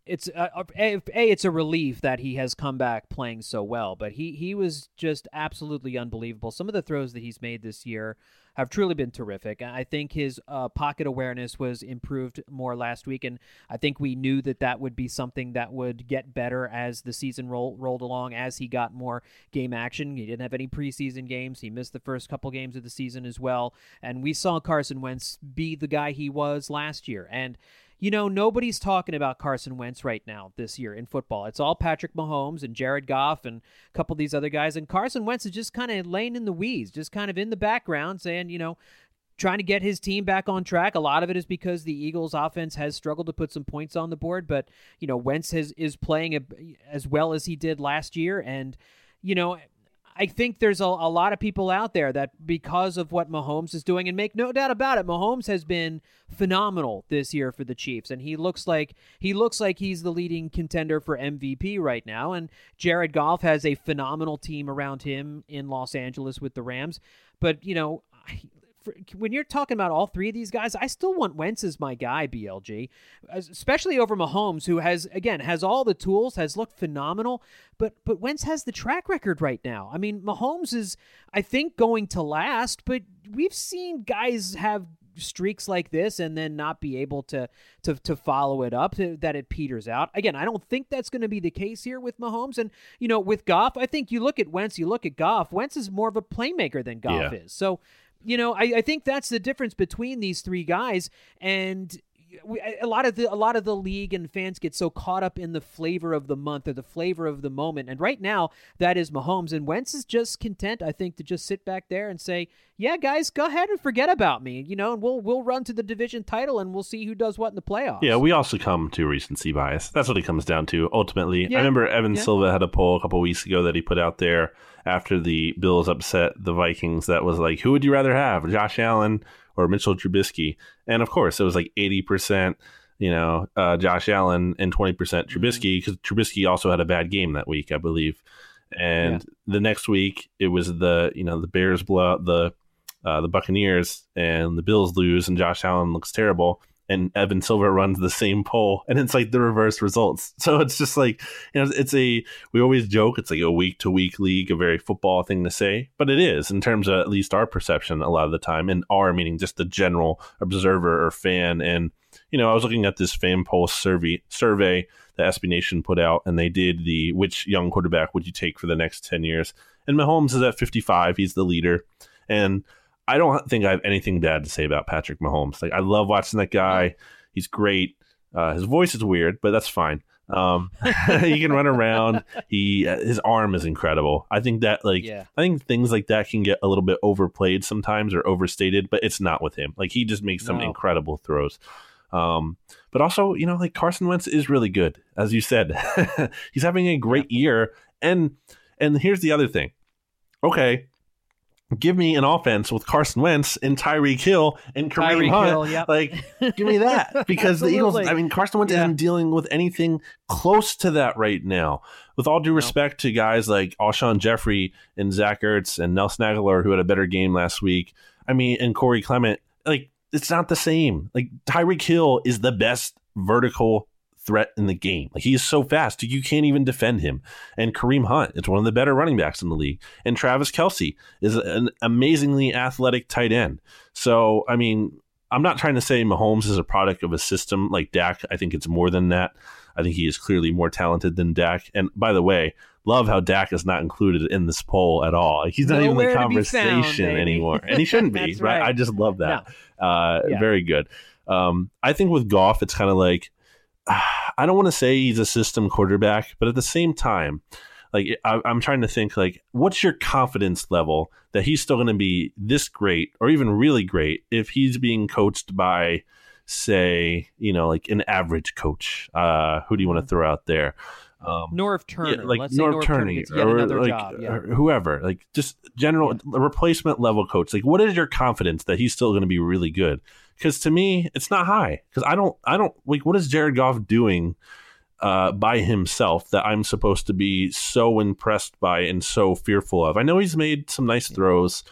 it's uh, a, a it's a relief that he has come back playing so well, but he he was just absolutely unbelievable. Some of the throws that he's made this year have truly been terrific. I think his uh, pocket awareness was improved more last week, and I think we knew that that would be something that would get better as the season roll, rolled along, as he got more game action. He didn't have any preseason games. He missed the first couple games of the season as well, and we saw Carson Wentz be the guy he was last year, and you know, nobody's talking about Carson Wentz right now this year in football. It's all Patrick Mahomes and Jared Goff and a couple of these other guys. And Carson Wentz is just kind of laying in the weeds, just kind of in the background saying, you know, trying to get his team back on track. A lot of it is because the Eagles offense has struggled to put some points on the board, but you know, Wentz has, is playing a, as well as he did last year and you know, I think there's a, a lot of people out there that because of what Mahomes is doing, and make no doubt about it, Mahomes has been phenomenal this year for the Chiefs, and he looks like he looks like he's the leading contender for MVP right now. And Jared Goff has a phenomenal team around him in Los Angeles with the Rams. But you know, when you're talking about all three of these guys, I still want Wentz as my guy, BLG, especially over Mahomes, who has again has all the tools, has looked phenomenal, but but Wentz has the track record right now. I mean, Mahomes is I think going to last, but we've seen guys have streaks like this and then not be able to to to follow it up to, that it peters out. Again, I don't think that's going to be the case here with Mahomes and you know with Goff. I think you look at Wentz, you look at Goff. Wentz is more of a playmaker than Goff yeah. is. So you know, I, I think that's the difference between these three guys. And we, a lot of the a lot of the league and fans get so caught up in the flavor of the month or the flavor of the moment. And right now, that is Mahomes and Wentz is just content, I think, to just sit back there and say, "Yeah, guys, go ahead and forget about me," you know, and we'll we'll run to the division title and we'll see who does what in the playoffs. Yeah, we also come to recency bias. That's what it comes down to ultimately. Yeah. I remember Evan yeah. Silva had a poll a couple weeks ago that he put out there after the Bills upset the Vikings. That was like, "Who would you rather have, Josh Allen?" Or Mitchell Trubisky. And of course, it was like 80%, you know, uh, Josh Allen and 20% mm-hmm. Trubisky because Trubisky also had a bad game that week, I believe. And yeah. the next week, it was the, you know, the Bears blow out the, uh, the Buccaneers and the Bills lose and Josh Allen looks terrible and Evan Silva runs the same poll, and it's like the reverse results. So it's just like you know, it's a we always joke it's like a week to week league, a very football thing to say, but it is in terms of at least our perception a lot of the time, and our meaning just the general observer or fan. And you know, I was looking at this FanPulse survey survey that SB Nation put out, and they did the which young quarterback would you take for the next ten years, and Mahomes is at fifty five, he's the leader, and I don't think I have anything bad to say about Patrick Mahomes. Like I love watching that guy. He's great. Uh, his voice is weird, but that's fine. Um, he can run around. He uh, his arm is incredible. I think that like yeah. I think things like that can get a little bit overplayed sometimes or overstated, but it's not with him. Like he just makes some no. incredible throws. Um, but also, you know, like Carson Wentz is really good, as you said. He's having a great yeah. year, and and here's the other thing. Okay, give me an offense with Carson Wentz and Tyreek Hill and Kareem Tyreek Hunt. Hill, yep. Like, give me that because the Eagles. I mean, Carson Wentz yeah. isn't dealing with anything close to that right now. With all due respect no. to guys like Alshon Jeffery and Zach Ertz and Nelson Agholor, who had a better game last week. I mean, and Corey Clement, like it's not the same. Like Tyreek Hill is the best vertical threat in the game. Like he is so fast, you can't even defend him. And Kareem Hunt, it's one of the better running backs in the league. And Travis Kelce is an amazingly athletic tight end. So, I mean, I'm not trying to say Mahomes is a product of a system like Dak. I think it's more than that. I think he is clearly more talented than Dak. And by the way, love how Dak is not included in this poll at all. He's not Nowhere even in the conversation found, anymore, and he shouldn't be. right. right. I just love that. No. Uh, yeah. Very good. Um, I think with Goff, it's kind of like I don't want to say he's a system quarterback, but at the same time, like I, am trying to think like what's your confidence level that he's still going to be this great or even really great if he's being coached by say you know like an average coach uh who do you want to mm-hmm. throw out there um, Norv Turner, yeah, like Let's Norv, Norv Turner, Turner or like job, yeah. whoever, like just general yeah. replacement level coach. Like, what is your confidence that he's still going to be really good? Because to me, it's not high. Because I don't, I don't like what is Jared Goff doing uh, by himself that I'm supposed to be so impressed by and so fearful of. I know he's made some nice throws,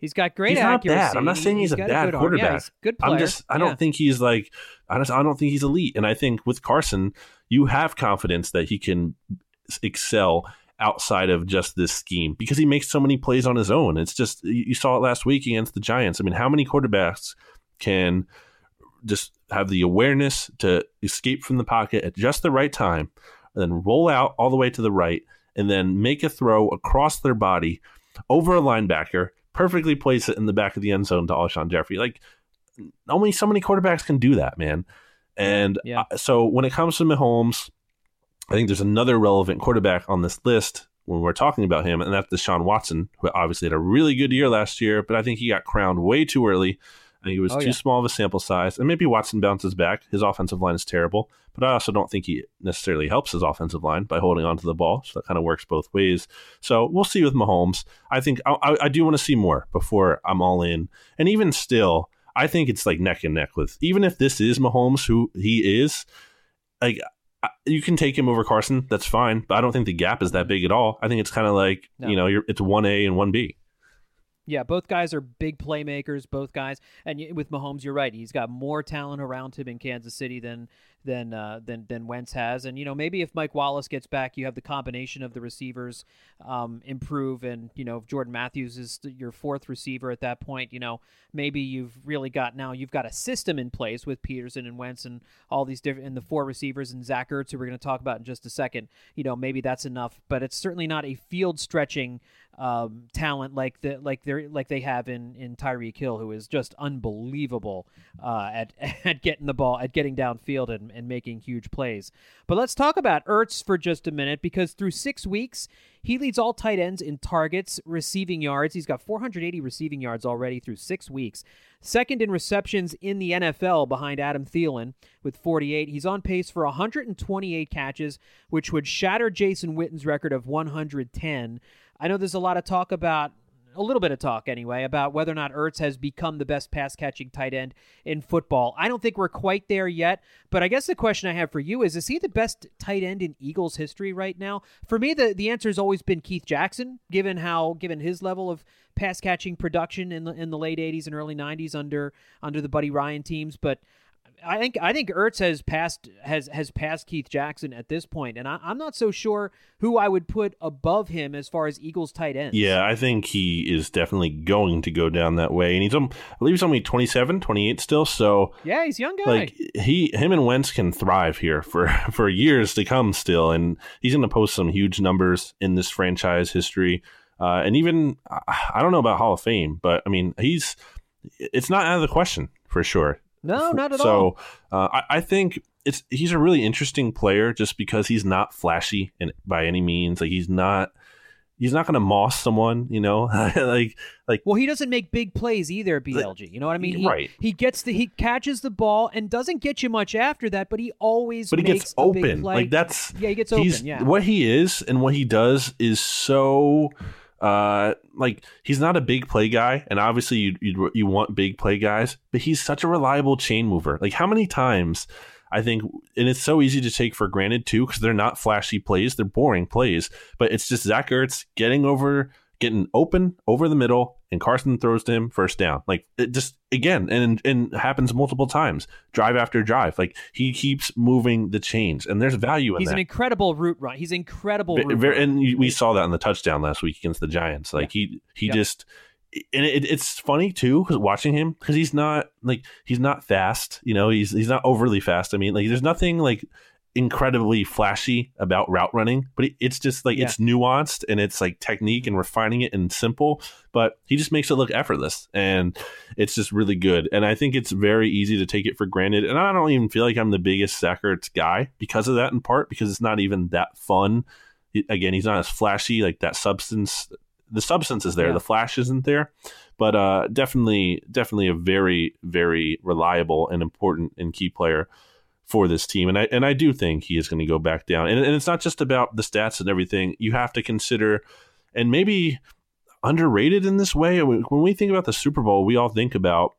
He's got great he's not bad. I'm not saying he's, a got bad good arm. quarterback. Yeah, he's good player. I'm just I Yeah. don't think he's like I just I don't think he's elite. And I think with Carson, you have confidence that he can excel outside of just this scheme because he makes so many plays on his own. It's just you saw it last week against the Giants. I mean, how many quarterbacks can just have the awareness to escape from the pocket at just the right time, and then roll out all the way to the right, and then make a throw across their body over a linebacker, perfectly place it in the back of the end zone to Alshon Jeffery. Like only so many quarterbacks can do that, man. And Yeah. uh, so when it comes to Mahomes, I think there's another relevant quarterback on this list when we're talking about him, and that's Deshaun Watson, who obviously had a really good year last year, but I think he got crowned way too early. I think it was Oh, too yeah. small of a sample size, and maybe Watson bounces back. His offensive line is terrible, but I also don't think he necessarily helps his offensive line by holding onto the ball. So that kind of works both ways. So we'll see with Mahomes. I think I, I, I do want to see more before I'm all in, and even still, I think it's like neck and neck with even if this is Mahomes, who he is, like you can take him over Carson. That's fine, but I don't think the gap is that big at all. I think it's kind of like No. you know, you're, it's one A and one B. Yeah, both guys are big playmakers. Both guys, and with Mahomes, you're right. He's got more talent around him in Kansas City than than uh, than than Wentz has. And you know, maybe if Mike Wallace gets back, you have the combination of the receivers um, improve, and you know, if Jordan Matthews is your fourth receiver at that point, you know, maybe you've really got now you've got a system in place with Pederson and Wentz and all these different and the four receivers and Zach Ertz, who we're going to talk about in just a second. You know, maybe that's enough, but it's certainly not a field stretching um, talent like the like they like they have in in Tyreek Hill, who is just unbelievable uh, at at getting the ball, at getting downfield and, and making huge plays. But let's talk about Ertz for just a minute because through six weeks he leads all tight ends in targets, receiving yards. He's got 480 receiving yards already through six weeks. Second in receptions in the NFL behind Adam Thielen with 48. He's on pace for 128 catches, which would shatter Jason Witten's record of 110. I know there's a lot of talk about a little bit of talk anyway about whether or not Ertz has become the best pass catching tight end in football. I don't think we're quite there yet, but I guess the question I have for you is is he the best tight end in Eagles history right now? For me the the answer has always been Keith Jackson, given how given his level of pass catching production in the in the late 80s and early 90s under under the Buddy Ryan teams, but I think I think Ertz has passed has has passed Keith Jackson at this point, and I, I'm not so sure who I would put above him as far as Eagles tight ends. Yeah, I think he is definitely going to go down that way. And he's, um, I believe he's only 27, 28 still. So, yeah, he's young guy. like, he, him and Wentz can thrive here for, for years to come still. And he's going to post some huge numbers in this franchise history. Uh, and even, I I don't know about Hall of Fame, but I mean, he's, it's not out of the question for sure. No, not at so, all. So uh, I, I think it's he's a really interesting player just because he's not flashy in, by any means. Like he's not he's not going to moss someone, you know, like like Well, he doesn't make big plays either, BLG. You know what I mean? He, Right. He gets the he catches the ball and doesn't get you much after that, but he always but he makes gets open. Like that's yeah, he gets he's open. Yeah, what he is and what he does is so uh like he's not a big play guy and obviously you you you want big play guys but he's such a reliable chain mover. Like how many times I think and it's so easy to take for granted too because they're not flashy plays they're boring plays but it's just Zach Ertz getting over getting open over the middle and Carson throws to him first down. Like it just again and and happens multiple times drive after drive like he keeps moving the chains and there's value in he's that an incredible route run. He's incredible. Route and you- we saw that in the touchdown last week against the Giants. Like he he Yeah. just and it, it's funny too because watching him because he's not like he's not fast. You know, he's he's not overly fast. I mean, like there's nothing like incredibly flashy about route running, but it's just like Yeah. it's nuanced and it's like technique and refining it and simple. But he just makes it look effortless, and it's just really good. And I think it's very easy to take it for granted. And I don't even feel like I'm the biggest Zach Ertz guy because of that, in part because it's not even that fun. Again, he's not as flashy. Like that substance, the substance is there, Yeah. the flash isn't there. But uh, definitely, definitely a very, very reliable and important and key player for this team. And I and I do think he is going to go back down. And, and it's not just about the stats and everything. You have to consider, and maybe underrated in this way. When we think about the Super Bowl, we all think about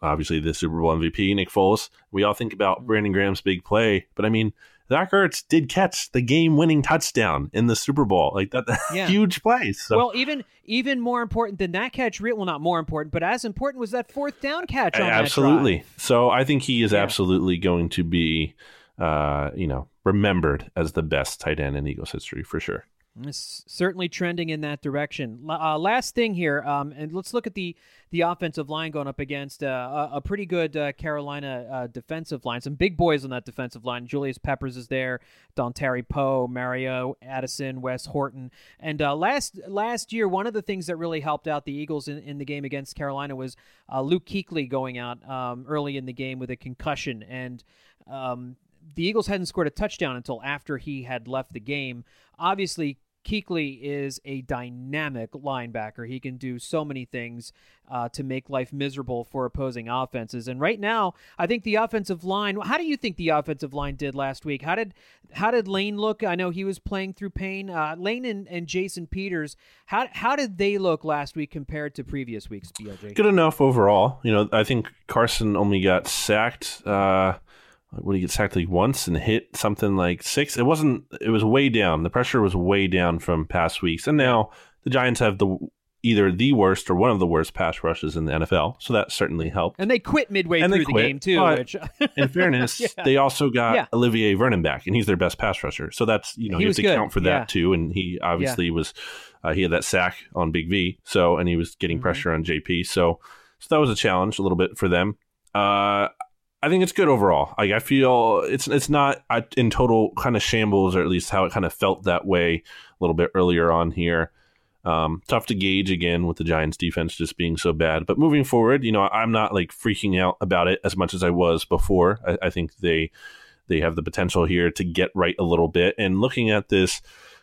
obviously the Super Bowl MVP, Nick Foles. We all think about mm-hmm. Brandon Graham's big play, but I mean, Zach Ertz did catch the game-winning touchdown in the Super Bowl. Like that, Yeah. huge play. So Well, even even more important than that catch, well, not more important, but as important was that fourth down catch on that absolutely. So I think he is Yeah. absolutely going to be, uh, you know, remembered as the best tight end in Eagles history for sure. It's certainly trending in that direction. Uh, last thing here, um, and let's look at the the offensive line going up against uh, a, a pretty good uh, Carolina uh, defensive line. Some big boys on that defensive line. Julius Peppers is there, Dontari Poe, Mario Addison, Wes Horton, and uh, last last year, one of the things that really helped out the Eagles in, in the game against Carolina was uh, Luke Kuechly going out um, early in the game with a concussion, and um, the Eagles hadn't scored a touchdown until after he had left the game. Obviously, Kuechly is a dynamic linebacker. He can do so many things uh, to make life miserable for opposing offenses. And right now, I think the offensive line. How do you think the offensive line did last week? How did how did Lane look? I know he was playing through pain. Uh, Lane and, and Jason Peters. How how did they look last week compared to previous weeks? BLJ. Good enough overall. You know, I think Carson only got sacked. Uh, what did he get sacked like once and hit something like six? It wasn't. It was way down. The pressure was way down from past weeks, and now the Giants have the either the worst or one of the worst pass rushes in the NFL. So that certainly helped. And they quit midway And through the game too. Which In fairness, Yeah. they also got Yeah. Olivier Vernon back, and he's their best pass rusher. So that's you know He you have to good, count for that yeah. too. And he obviously was uh, he had that sack on Big V, so and he was getting Mhm. pressure on JP. So so that was a challenge a little bit for them. Uh, I think it's good overall. Like I feel it's it's not in total kind of shambles, or at least how it kind of felt that way a little bit earlier on here. Um, tough to gauge again with the Giants defense just being so bad. But moving forward, you know, I'm not like freaking out about it as much as I was before. I, I think they they have the potential here to get right a little bit. And looking at this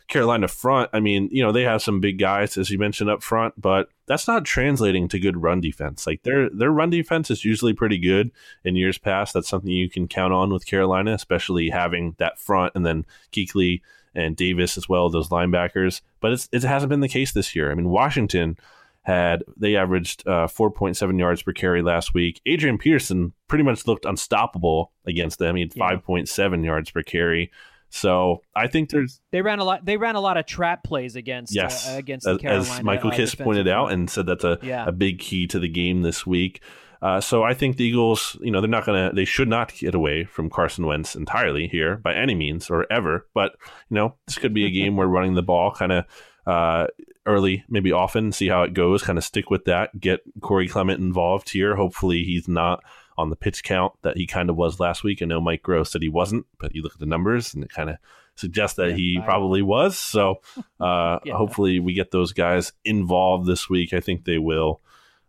Carolina front, I mean, you know, they have some big guys as you mentioned up front, but that's not translating to good run defense. Like their their run defense is usually pretty good in years past. That's something you can count on with Carolina, especially having that front and then Kuechly and Davis as well, those linebackers. But it's, it hasn't been the case this year. I mean, Washington had they averaged uh, 4.7 yards per carry last week. Adrian Peterson pretty much looked unstoppable against them. He had Yeah. 5.7 yards per carry. So I think there's They ran a lot. They ran a lot of trap plays against yes, uh, against as, the Carolina. as Michael uh, Kist defensive pointed out and said that's a, Yeah. a big key to the game this week. Uh, so I think the Eagles, you know, they're not gonna, they should not get away from Carson Wentz entirely here by any means or ever. But you know, this could be a game where running the ball kind of uh, early, maybe often, see how it goes. Kind of stick with that. Get Corey Clement involved here. Hopefully, he's not on the pitch count that he kind of was last week. I know Mike Gross said he wasn't, but you look at the numbers and it kind of suggests that Yeah, he I- probably was. So uh, Yeah. hopefully we get those guys involved this week. I think they will.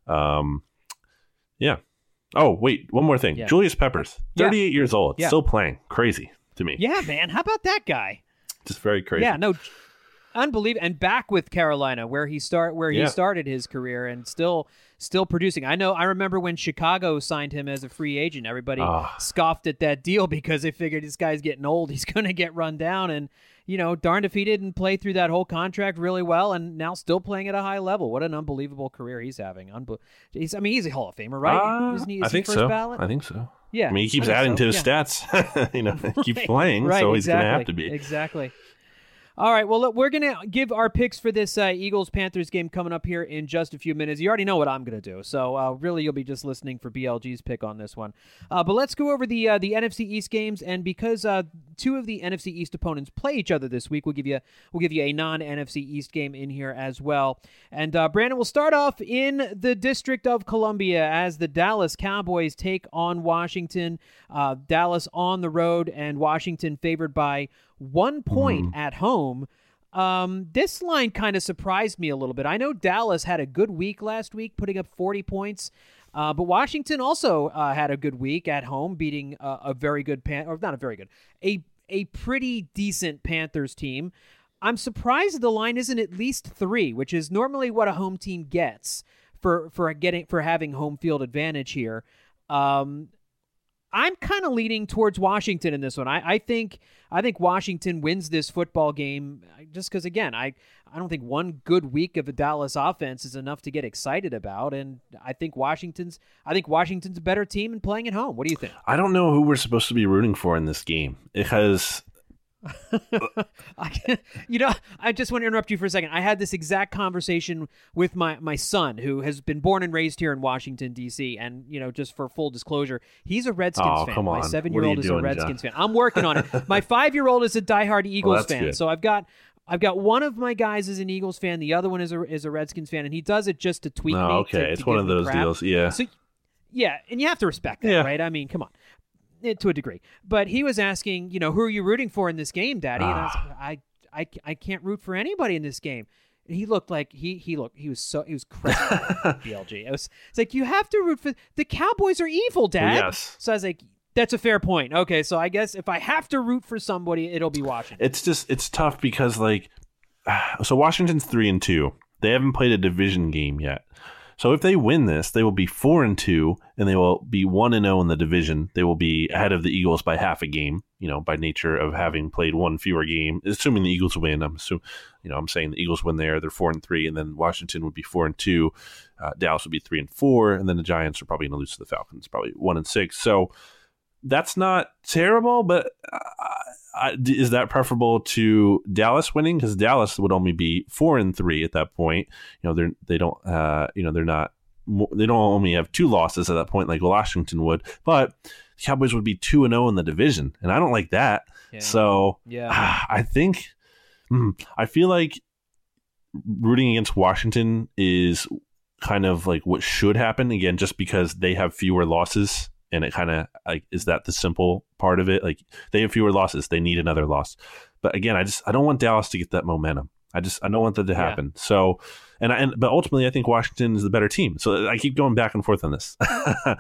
Um, yeah. Oh, wait, one more thing. Yeah. Julius Peppers, Yeah. 38 years old, still playing. Crazy to me. Yeah, man. How about that guy? Just very crazy. Yeah, no, unbelievable. And back with Carolina, where he start where Yeah. he started his career, and still still producing. I know. I remember when Chicago signed him as a free agent. Everybody Ah. scoffed at that deal because they figured this guy's getting old. He's going to get run down, and you know, darned if he didn't play through that whole contract really well, and now still playing at a high level. What an unbelievable career he's having. Unbe- he's, I mean, he's a Hall of Famer, right? Uh, Isn't he, is I think so. ballot? I think so. yeah. I mean, he keeps adding so. to his Yeah. stats. you know, he keeps playing, right, so he's exactly. going to have to be. Exactly. All right. Well, look, we're going to give our picks for this uh, Eagles Panthers game coming up here in just a few minutes. You already know what I'm going to do, so uh, really you'll be just listening for BLG's pick on this one. Uh, but let's go over the uh, the NFC East games, and because uh, two of the NFC East opponents play each other this week, we'll give you we'll give you a non NFC East game in here as well. And uh, Brandon, we'll start off in the District of Columbia as the Dallas Cowboys take on Washington. Dallas on the road, and Washington favored by one point at home. Um, this line kind of surprised me a little bit. I know Dallas had a good week last week, putting up 40 points, uh, but Washington also uh, had a good week at home, beating uh, a very good pan or not a very good, a a pretty decent Panthers team. I'm surprised the line isn't at least three, which is normally what a home team gets for for getting for having home field advantage here. Um, I'm kind of leaning towards Washington in this one. I, I think I think Washington wins this football game uh, just because again I I don't think one good week of the Dallas offense is enough to get excited about, and I think Washington's I think Washington's a better team and playing at home. What do you think? I don't know who we're supposed to be rooting for in this game because I, you know, I just want to interrupt you for a second. I had this exact conversation with my my son, who has been born and raised here in Washington D.C. And you know, just for full disclosure, he's a Redskins Oh, fan. come My seven year old is doing, a Redskins fan. I'm working on it. My five year old is a diehard Eagles that's fan. good. So I've got. I've got one of my guys is an Eagles fan, the other one is a is a Redskins fan, and he does it just to tweet. Oh, me. okay. to- to it's one of those crap. deals. Yeah. So, yeah, and you have to respect that, Yeah. right? I mean, come on, to a degree. But he was asking, you know, who are you rooting for in this game, Daddy? And I, was, Ah. I, I, I can't root for anybody in this game. And he looked like he he looked he was so he was crestfallen. BLG. It was it's like you have to root for the Cowboys are evil, Dad. yes. So I was like, that's a fair point. Okay, so I guess if I have to root for somebody, it'll be Washington. It's just it's tough because like so Washington's three and two. They haven't played a division game yet. So if they win this, they will be four and two, and they will be one and zero in the division. They will be ahead of the Eagles by half a game. You know, by nature of having played one fewer game. Assuming the Eagles win, I'm assuming. You know, I'm saying the Eagles win there. They're four and three, and then Washington would be four and two. Uh, Dallas would be three and four, and then the Giants are probably going to lose to the Falcons, probably one and six. So that's not terrible, but uh, I, is that preferable to Dallas winning? Because Dallas would only be four and three at that point. You know, they're they don't uh, you know they're not they don't only have two losses at that point like Washington would, but the Cowboys would be two and zero in the division, and I don't like that. Yeah. So yeah. I think hmm, I feel like rooting against Washington is kind of like what should happen again, just because they have fewer losses, and it kind of like is that the simple part of it? Like they have fewer losses, they need another loss. But again, I just I don't want Dallas to get that momentum. I just I don't want that to Yeah. happen. So and I, and but ultimately I think Washington is the better team. So I keep going back and forth on this.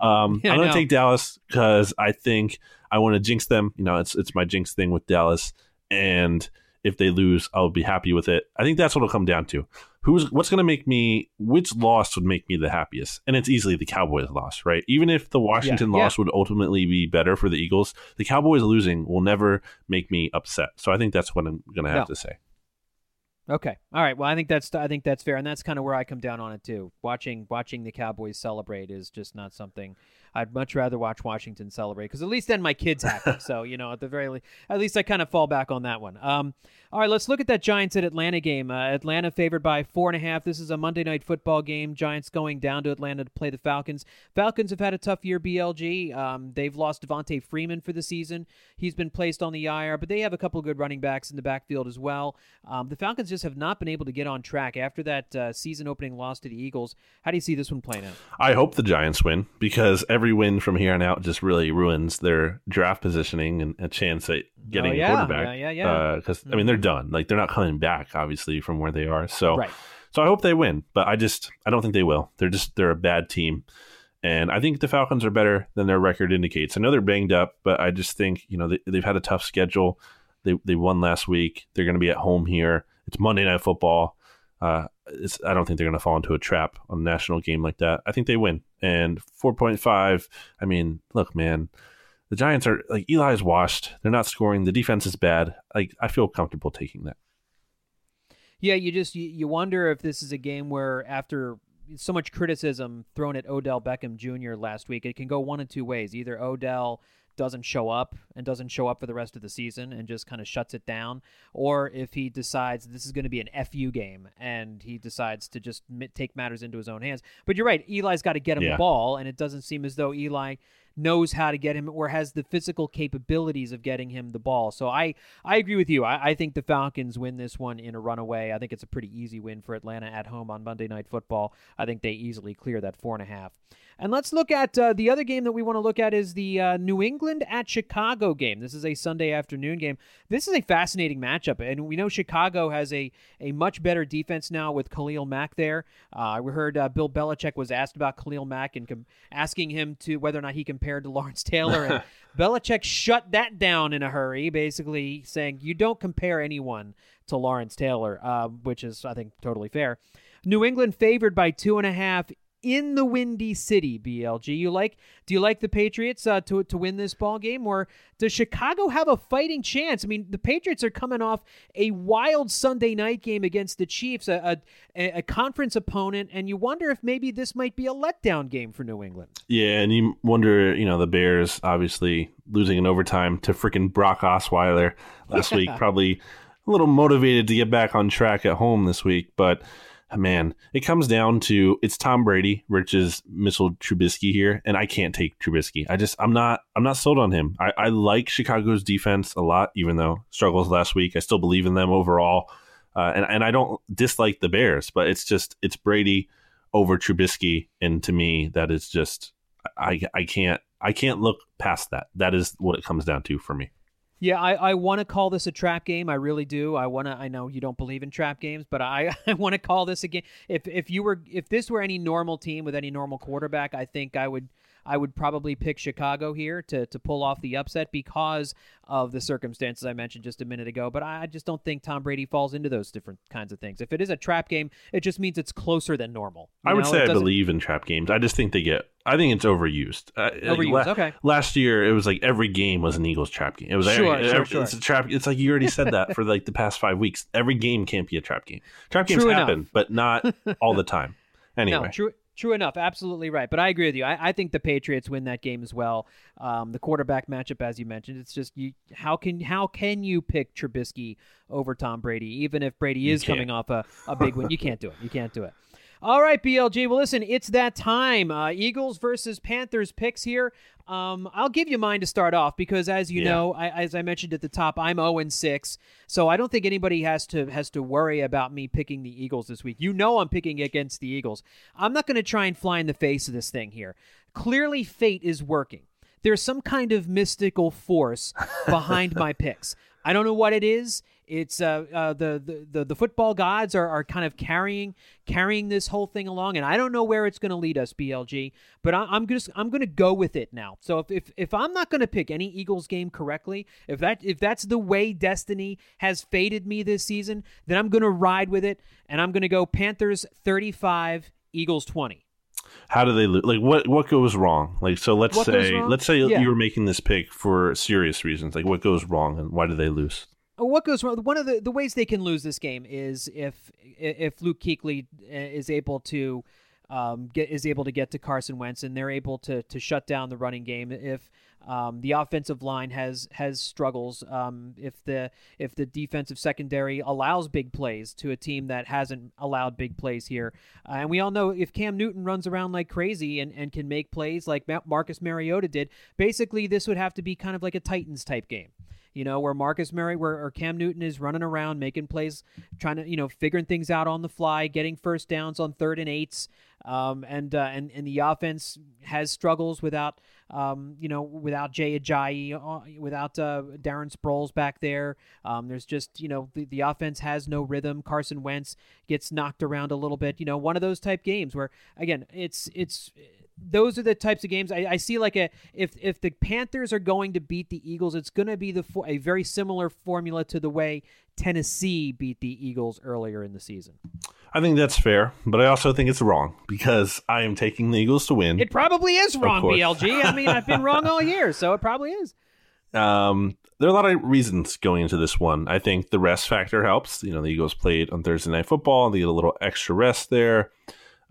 um, Yeah, I'm gonna take Dallas because I think I want to jinx them. You know, it's it's my jinx thing with Dallas, and if they lose, I'll be happy with it. I think that's what it'll come down to. Who's what's going to make me? Which loss would make me the happiest? And it's easily the Cowboys loss, right? Even if the Washington Yeah. loss would ultimately be better for the Eagles, the Cowboys losing will never make me upset. So I think that's what I'm going to have No. to say. Okay. All right. Well, I think that's I think that's fair, and that's kind of where I come down on it too. Watching watching the Cowboys celebrate is just not something I'd much rather watch Washington celebrate because at least then my kids happy. so you know, at the very least, at least I kind of fall back on that one. Um, all right, let's look at that Giants at Atlanta game. Uh, Atlanta favored by four and a half. This is a Monday night football game. Giants going down to Atlanta to play the Falcons. Falcons have had a tough year. BLG. Um, they've lost Devonta Freeman for the season. He's been placed on the IR, but they have a couple good running backs in the backfield as well. Um, the Falcons just have not been able to get on track after that uh, season opening loss to the Eagles. How do you see this one playing out? I hope the Giants win because every win from here on out just really ruins their draft positioning and a chance at oh, getting Oh, yeah. a quarterback. Yeah, yeah, yeah. Uh, because I mean, they're done. Like they're not coming back, obviously, from where they are. So, Right. so I hope they win, but I just I don't think they will. They're just they're a bad team, and I think the Falcons are better than their record indicates. I know they're banged up, but I just think you know they, they've had a tough schedule. They they won last week. They're going to be at home here. It's Monday Night Football. Uh, I don't think they're going to fall into a trap on a national game like that. I think they win. And 4.5, I mean, look, man, the Giants are like Eli's washed. They're not scoring. The defense is bad. Like I feel comfortable taking that. Yeah, you just you wonder if this is a game where after so much criticism thrown at Odell Beckham Jr. last week, it can go one of two ways. Either Odell doesn't show up and doesn't show up for the rest of the season and just kind of shuts it down, or if he decides this is going to be an FU game and he decides to just take matters into his own hands. But you're right, Eli's got to get him Yeah. the ball, and it doesn't seem as though Eli knows how to get him or has the physical capabilities of getting him the ball. So I, I agree with you. I, I think the Falcons win this one in a runaway. I think it's a pretty easy win for Atlanta at home on Monday Night Football. I think they easily clear that four and a half. And let's look at uh, the other game that we want to look at is the uh, New England at Chicago game. This is a Sunday afternoon game. This is a fascinating matchup, and we know Chicago has a, a much better defense now with Khalil Mack there. Uh, we heard uh, Bill Belichick was asked about Khalil Mack and com- asking him to whether or not he compared to Lawrence Taylor, and Belichick shut that down in a hurry, basically saying you don't compare anyone to Lawrence Taylor, uh, which is I think totally fair. New England favored by two and a half in the Windy City, BLG. You like? Do you like the Patriots uh, to to win this ball game, or does Chicago have a fighting chance? I mean, the Patriots are coming off a wild Sunday night game against the Chiefs, a, a, a conference opponent, and you wonder if maybe this might be a letdown game for New England. Yeah, and you wonder, you know, the Bears obviously losing in overtime to freaking Brock Osweiler last week, probably a little motivated to get back on track at home this week, but man, it comes down to it's Tom Brady versus Mitchell Trubisky here, and I can't take Trubisky. I just I'm not I'm not sold on him. I, I like Chicago's defense a lot, even though struggles last week. I still believe in them overall, uh, and and I don't dislike the Bears, but it's just it's Brady over Trubisky, and to me that is just I I can't I can't look past that. That is what it comes down to for me. Yeah, I, I want to call this a trap game. I really do. I want to. I know you don't believe in trap games, but I, I want to call this a game. If if you were if this were any normal team with any normal quarterback, I think I would I would probably pick Chicago here to to pull off the upset because of the circumstances I mentioned just a minute ago. But I just don't think Tom Brady falls into those different kinds of things. If it is a trap game, it just means it's closer than normal. I would know? say I believe in trap games. I just think they get. I think it's overused. Uh, overused. Like, okay. Last year, it was like every game was an Eagles trap game. It was sure, every, sure, sure. It's a trap. It's like you already said that for like the past five weeks. Every game can't be a trap game. Trap games True happen, enough. but not all the time. Anyway, no, true. True enough, absolutely right. But I agree with you. I, I think the Patriots win that game as well. Um, the quarterback matchup, as you mentioned, it's just you. How can how can you pick Trubisky over Tom Brady, even if Brady is coming off a, a big win? You can't do it. You can't do it. All right, BLG. Well, listen, it's that time. Uh, Eagles versus Panthers picks here. Um, I'll give you mine to start off because, as you Yeah. know, I, as I mentioned at the top, I'm 0 and 6, so I don't think anybody has to has to worry about me picking the Eagles this week. You know, I'm picking against the Eagles. I'm not going to try and fly in the face of this thing here. Clearly, fate is working. There's some kind of mystical force behind my picks. I don't know what it is. It's uh, uh, the, the the the football gods are, are kind of carrying carrying this whole thing along, and I don't know where it's going to lead us, BLG. But I, I'm just I'm going to go with it now. So if, if if I'm not going to pick any Eagles game correctly, if that if that's the way destiny has fated me this season, then I'm going to ride with it, and I'm going to go Panthers 35, Eagles 20. how do they lose? Like what what goes wrong? Like so, let's What say let's say Yeah. you were making this pick for serious reasons. Like what goes wrong and why do they lose? Uh, What goes wrong? One of the, the ways they can lose this game is if if Luke Kuechly uh, is able to um, get is able to get to Carson Wentz and they're able to to shut down the running game. If um, the offensive line has has struggles, um, if the if the defensive secondary allows big plays to a team that hasn't allowed big plays here, uh, and we all know if Cam Newton runs around like crazy and, and can make plays like Marcus Mariota did, basically this would have to be kind of like a Titans type game you know, where Marcus Murray, where or Cam Newton is running around, making plays, trying to, you know, figuring things out on the fly, getting first downs on third and eights, um, and uh, and and the offense has struggles without, um, you know, without Jay Ajayi, uh, without uh, Darren Sproles back there. Um, there's just, you know, the, the offense has no rhythm. Carson Wentz gets knocked around a little bit. You know, one of those type games where, again, it's it's those are the types of games I, I see. Like a if if the Panthers are going to beat the Eagles, it's going to be the a very similar formula to the way Tennessee beat the Eagles earlier in the season. I think that's fair, but I also think it's wrong because I am taking the Eagles to win. It probably is wrong. BLG. I mean, I've been wrong all year, so it probably is. Um, there are a lot of reasons going into this one. I think the rest factor helps. You know, the Eagles played on Thursday Night Football; they get a little extra rest there.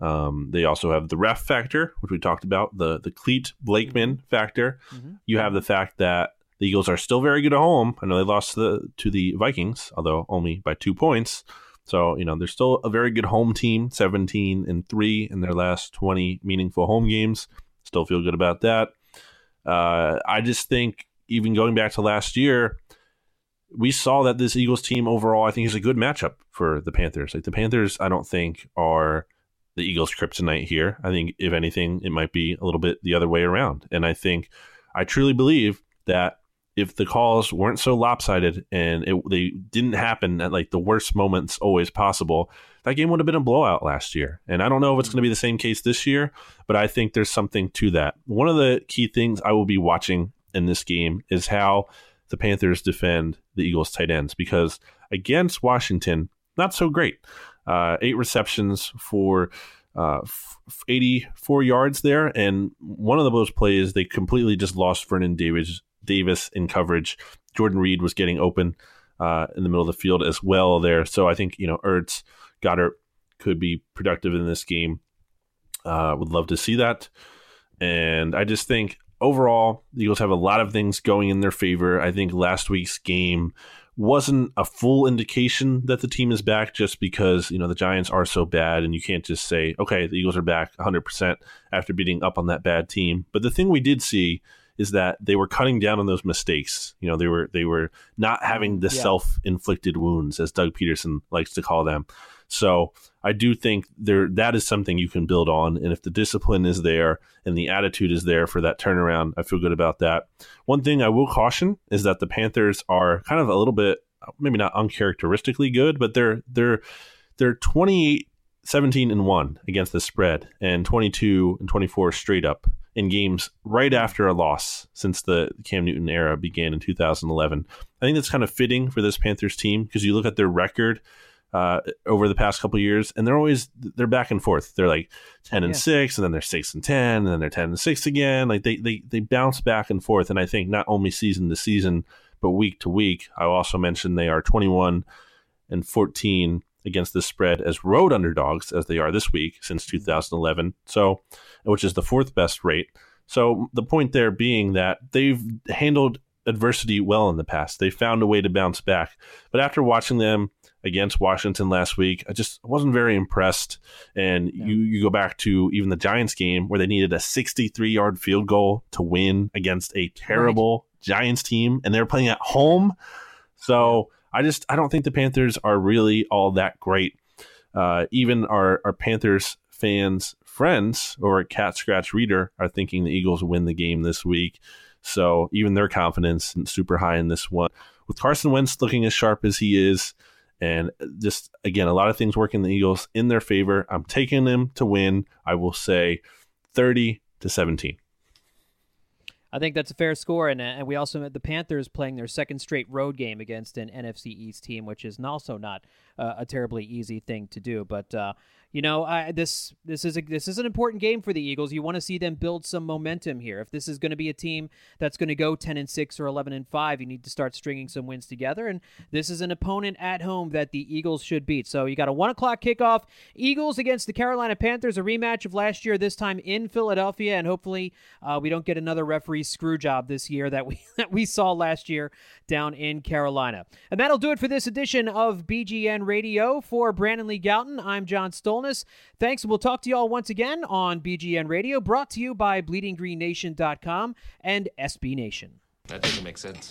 Um, they also have the ref factor, which we talked about, the the Clete Blakeman factor. You have the fact that the Eagles are still very good at home. I know they lost to the to the Vikings, although only by two points. So you know they're still a very good home team, seventeen and three in their last twenty meaningful home games. Still feel good about that. Uh, I just think even going back to last year, we saw that this Eagles team overall, I think, is a good matchup for the Panthers. Like the Panthers, I don't think are the Eagles' kryptonite here. I think, if anything, it might be a little bit the other way around. And I think, I truly believe that if the calls weren't so lopsided and it, they didn't happen at like the worst moments always possible, that game would have been a blowout last year. And I don't know if it's going to be the same case this year, but I think there's something to that. One of the key things I will be watching in this game is how the Panthers defend the Eagles tight ends because against Washington, not so great. Uh, eight receptions for uh, 84 yards there. And one of those plays, they completely just lost Vernon Davis, Davis in coverage. Jordan Reed was getting open uh, in the middle of the field as well there. So I think, you know, Ertz, Goedert could be productive in this game. Uh, would love to see that. And I just think overall, the Eagles have a lot of things going in their favor. I think last week's game wasn't a full indication that the team is back just because, you know, the Giants are so bad and you can't just say, okay, the Eagles are back 100% after beating up on that bad team. But the thing we did see is that they were cutting down on those mistakes. You know, they were they were not having the mm, yeah. self-inflicted wounds as Doug Pederson likes to call them. So I do think there that is something you can build on, and if the discipline is there and the attitude is there for that turnaround, I feel good about that. One thing I will caution is that the Panthers are kind of a little bit maybe not uncharacteristically good, but they're they're they're 28 17 and 1 against the spread and 22 and 24 straight up in games right after a loss since the Cam Newton era began in 2011. I think that's kind of fitting for this Panthers team because you look at their record uh, over the past couple years, and they're always they're back and forth. They're like ten and yeah. six, and then they're six and ten, and then they're ten and six again. Like they they they bounce back and forth. And I think not only season to season, but week to week. I also mentioned they are twenty one and fourteen against the spread as road underdogs as they are this week since 2011. So, which is the fourth best rate. So the point there being that they've handled adversity well in the past. They found a way to bounce back. But after watching them against Washington last week. I just wasn't very impressed. And yeah. you you go back to even the Giants game where they needed a 63 yard field goal to win against a terrible right. Giants team, and they're playing at home. So I just I don't think the Panthers are really all that great. Uh, even our our Panthers fans friends or cat scratch reader are thinking the Eagles win the game this week. So even their confidence is super high in this one. With Carson Wentz looking as sharp as he is, and just again, a lot of things working the Eagles in their favor. I'm taking them to win. I will say 30 to 17. I think that's a fair score, and, and we also had the Panthers playing their second straight road game against an NFC East team, which is also not uh, a terribly easy thing to do. But uh, you know, I, this this is a, this is an important game for the Eagles. You want to see them build some momentum here. If this is going to be a team that's going to go ten and six or eleven and five, you need to start stringing some wins together. And this is an opponent at home that the Eagles should beat. So you got a one o'clock kickoff. Eagles against the Carolina Panthers, a rematch of last year. This time in Philadelphia, and hopefully uh, we don't get another referee screw job this year that we that we saw last year down in Carolina. And that'll do it for this edition of BGN Radio. For Brandon Lee Gowton, I'm John Stolnis. Thanks, we'll talk to you all once again on BGN Radio, brought to you by BleedingGreenNation.com and SB Nation. That doesn't make sense.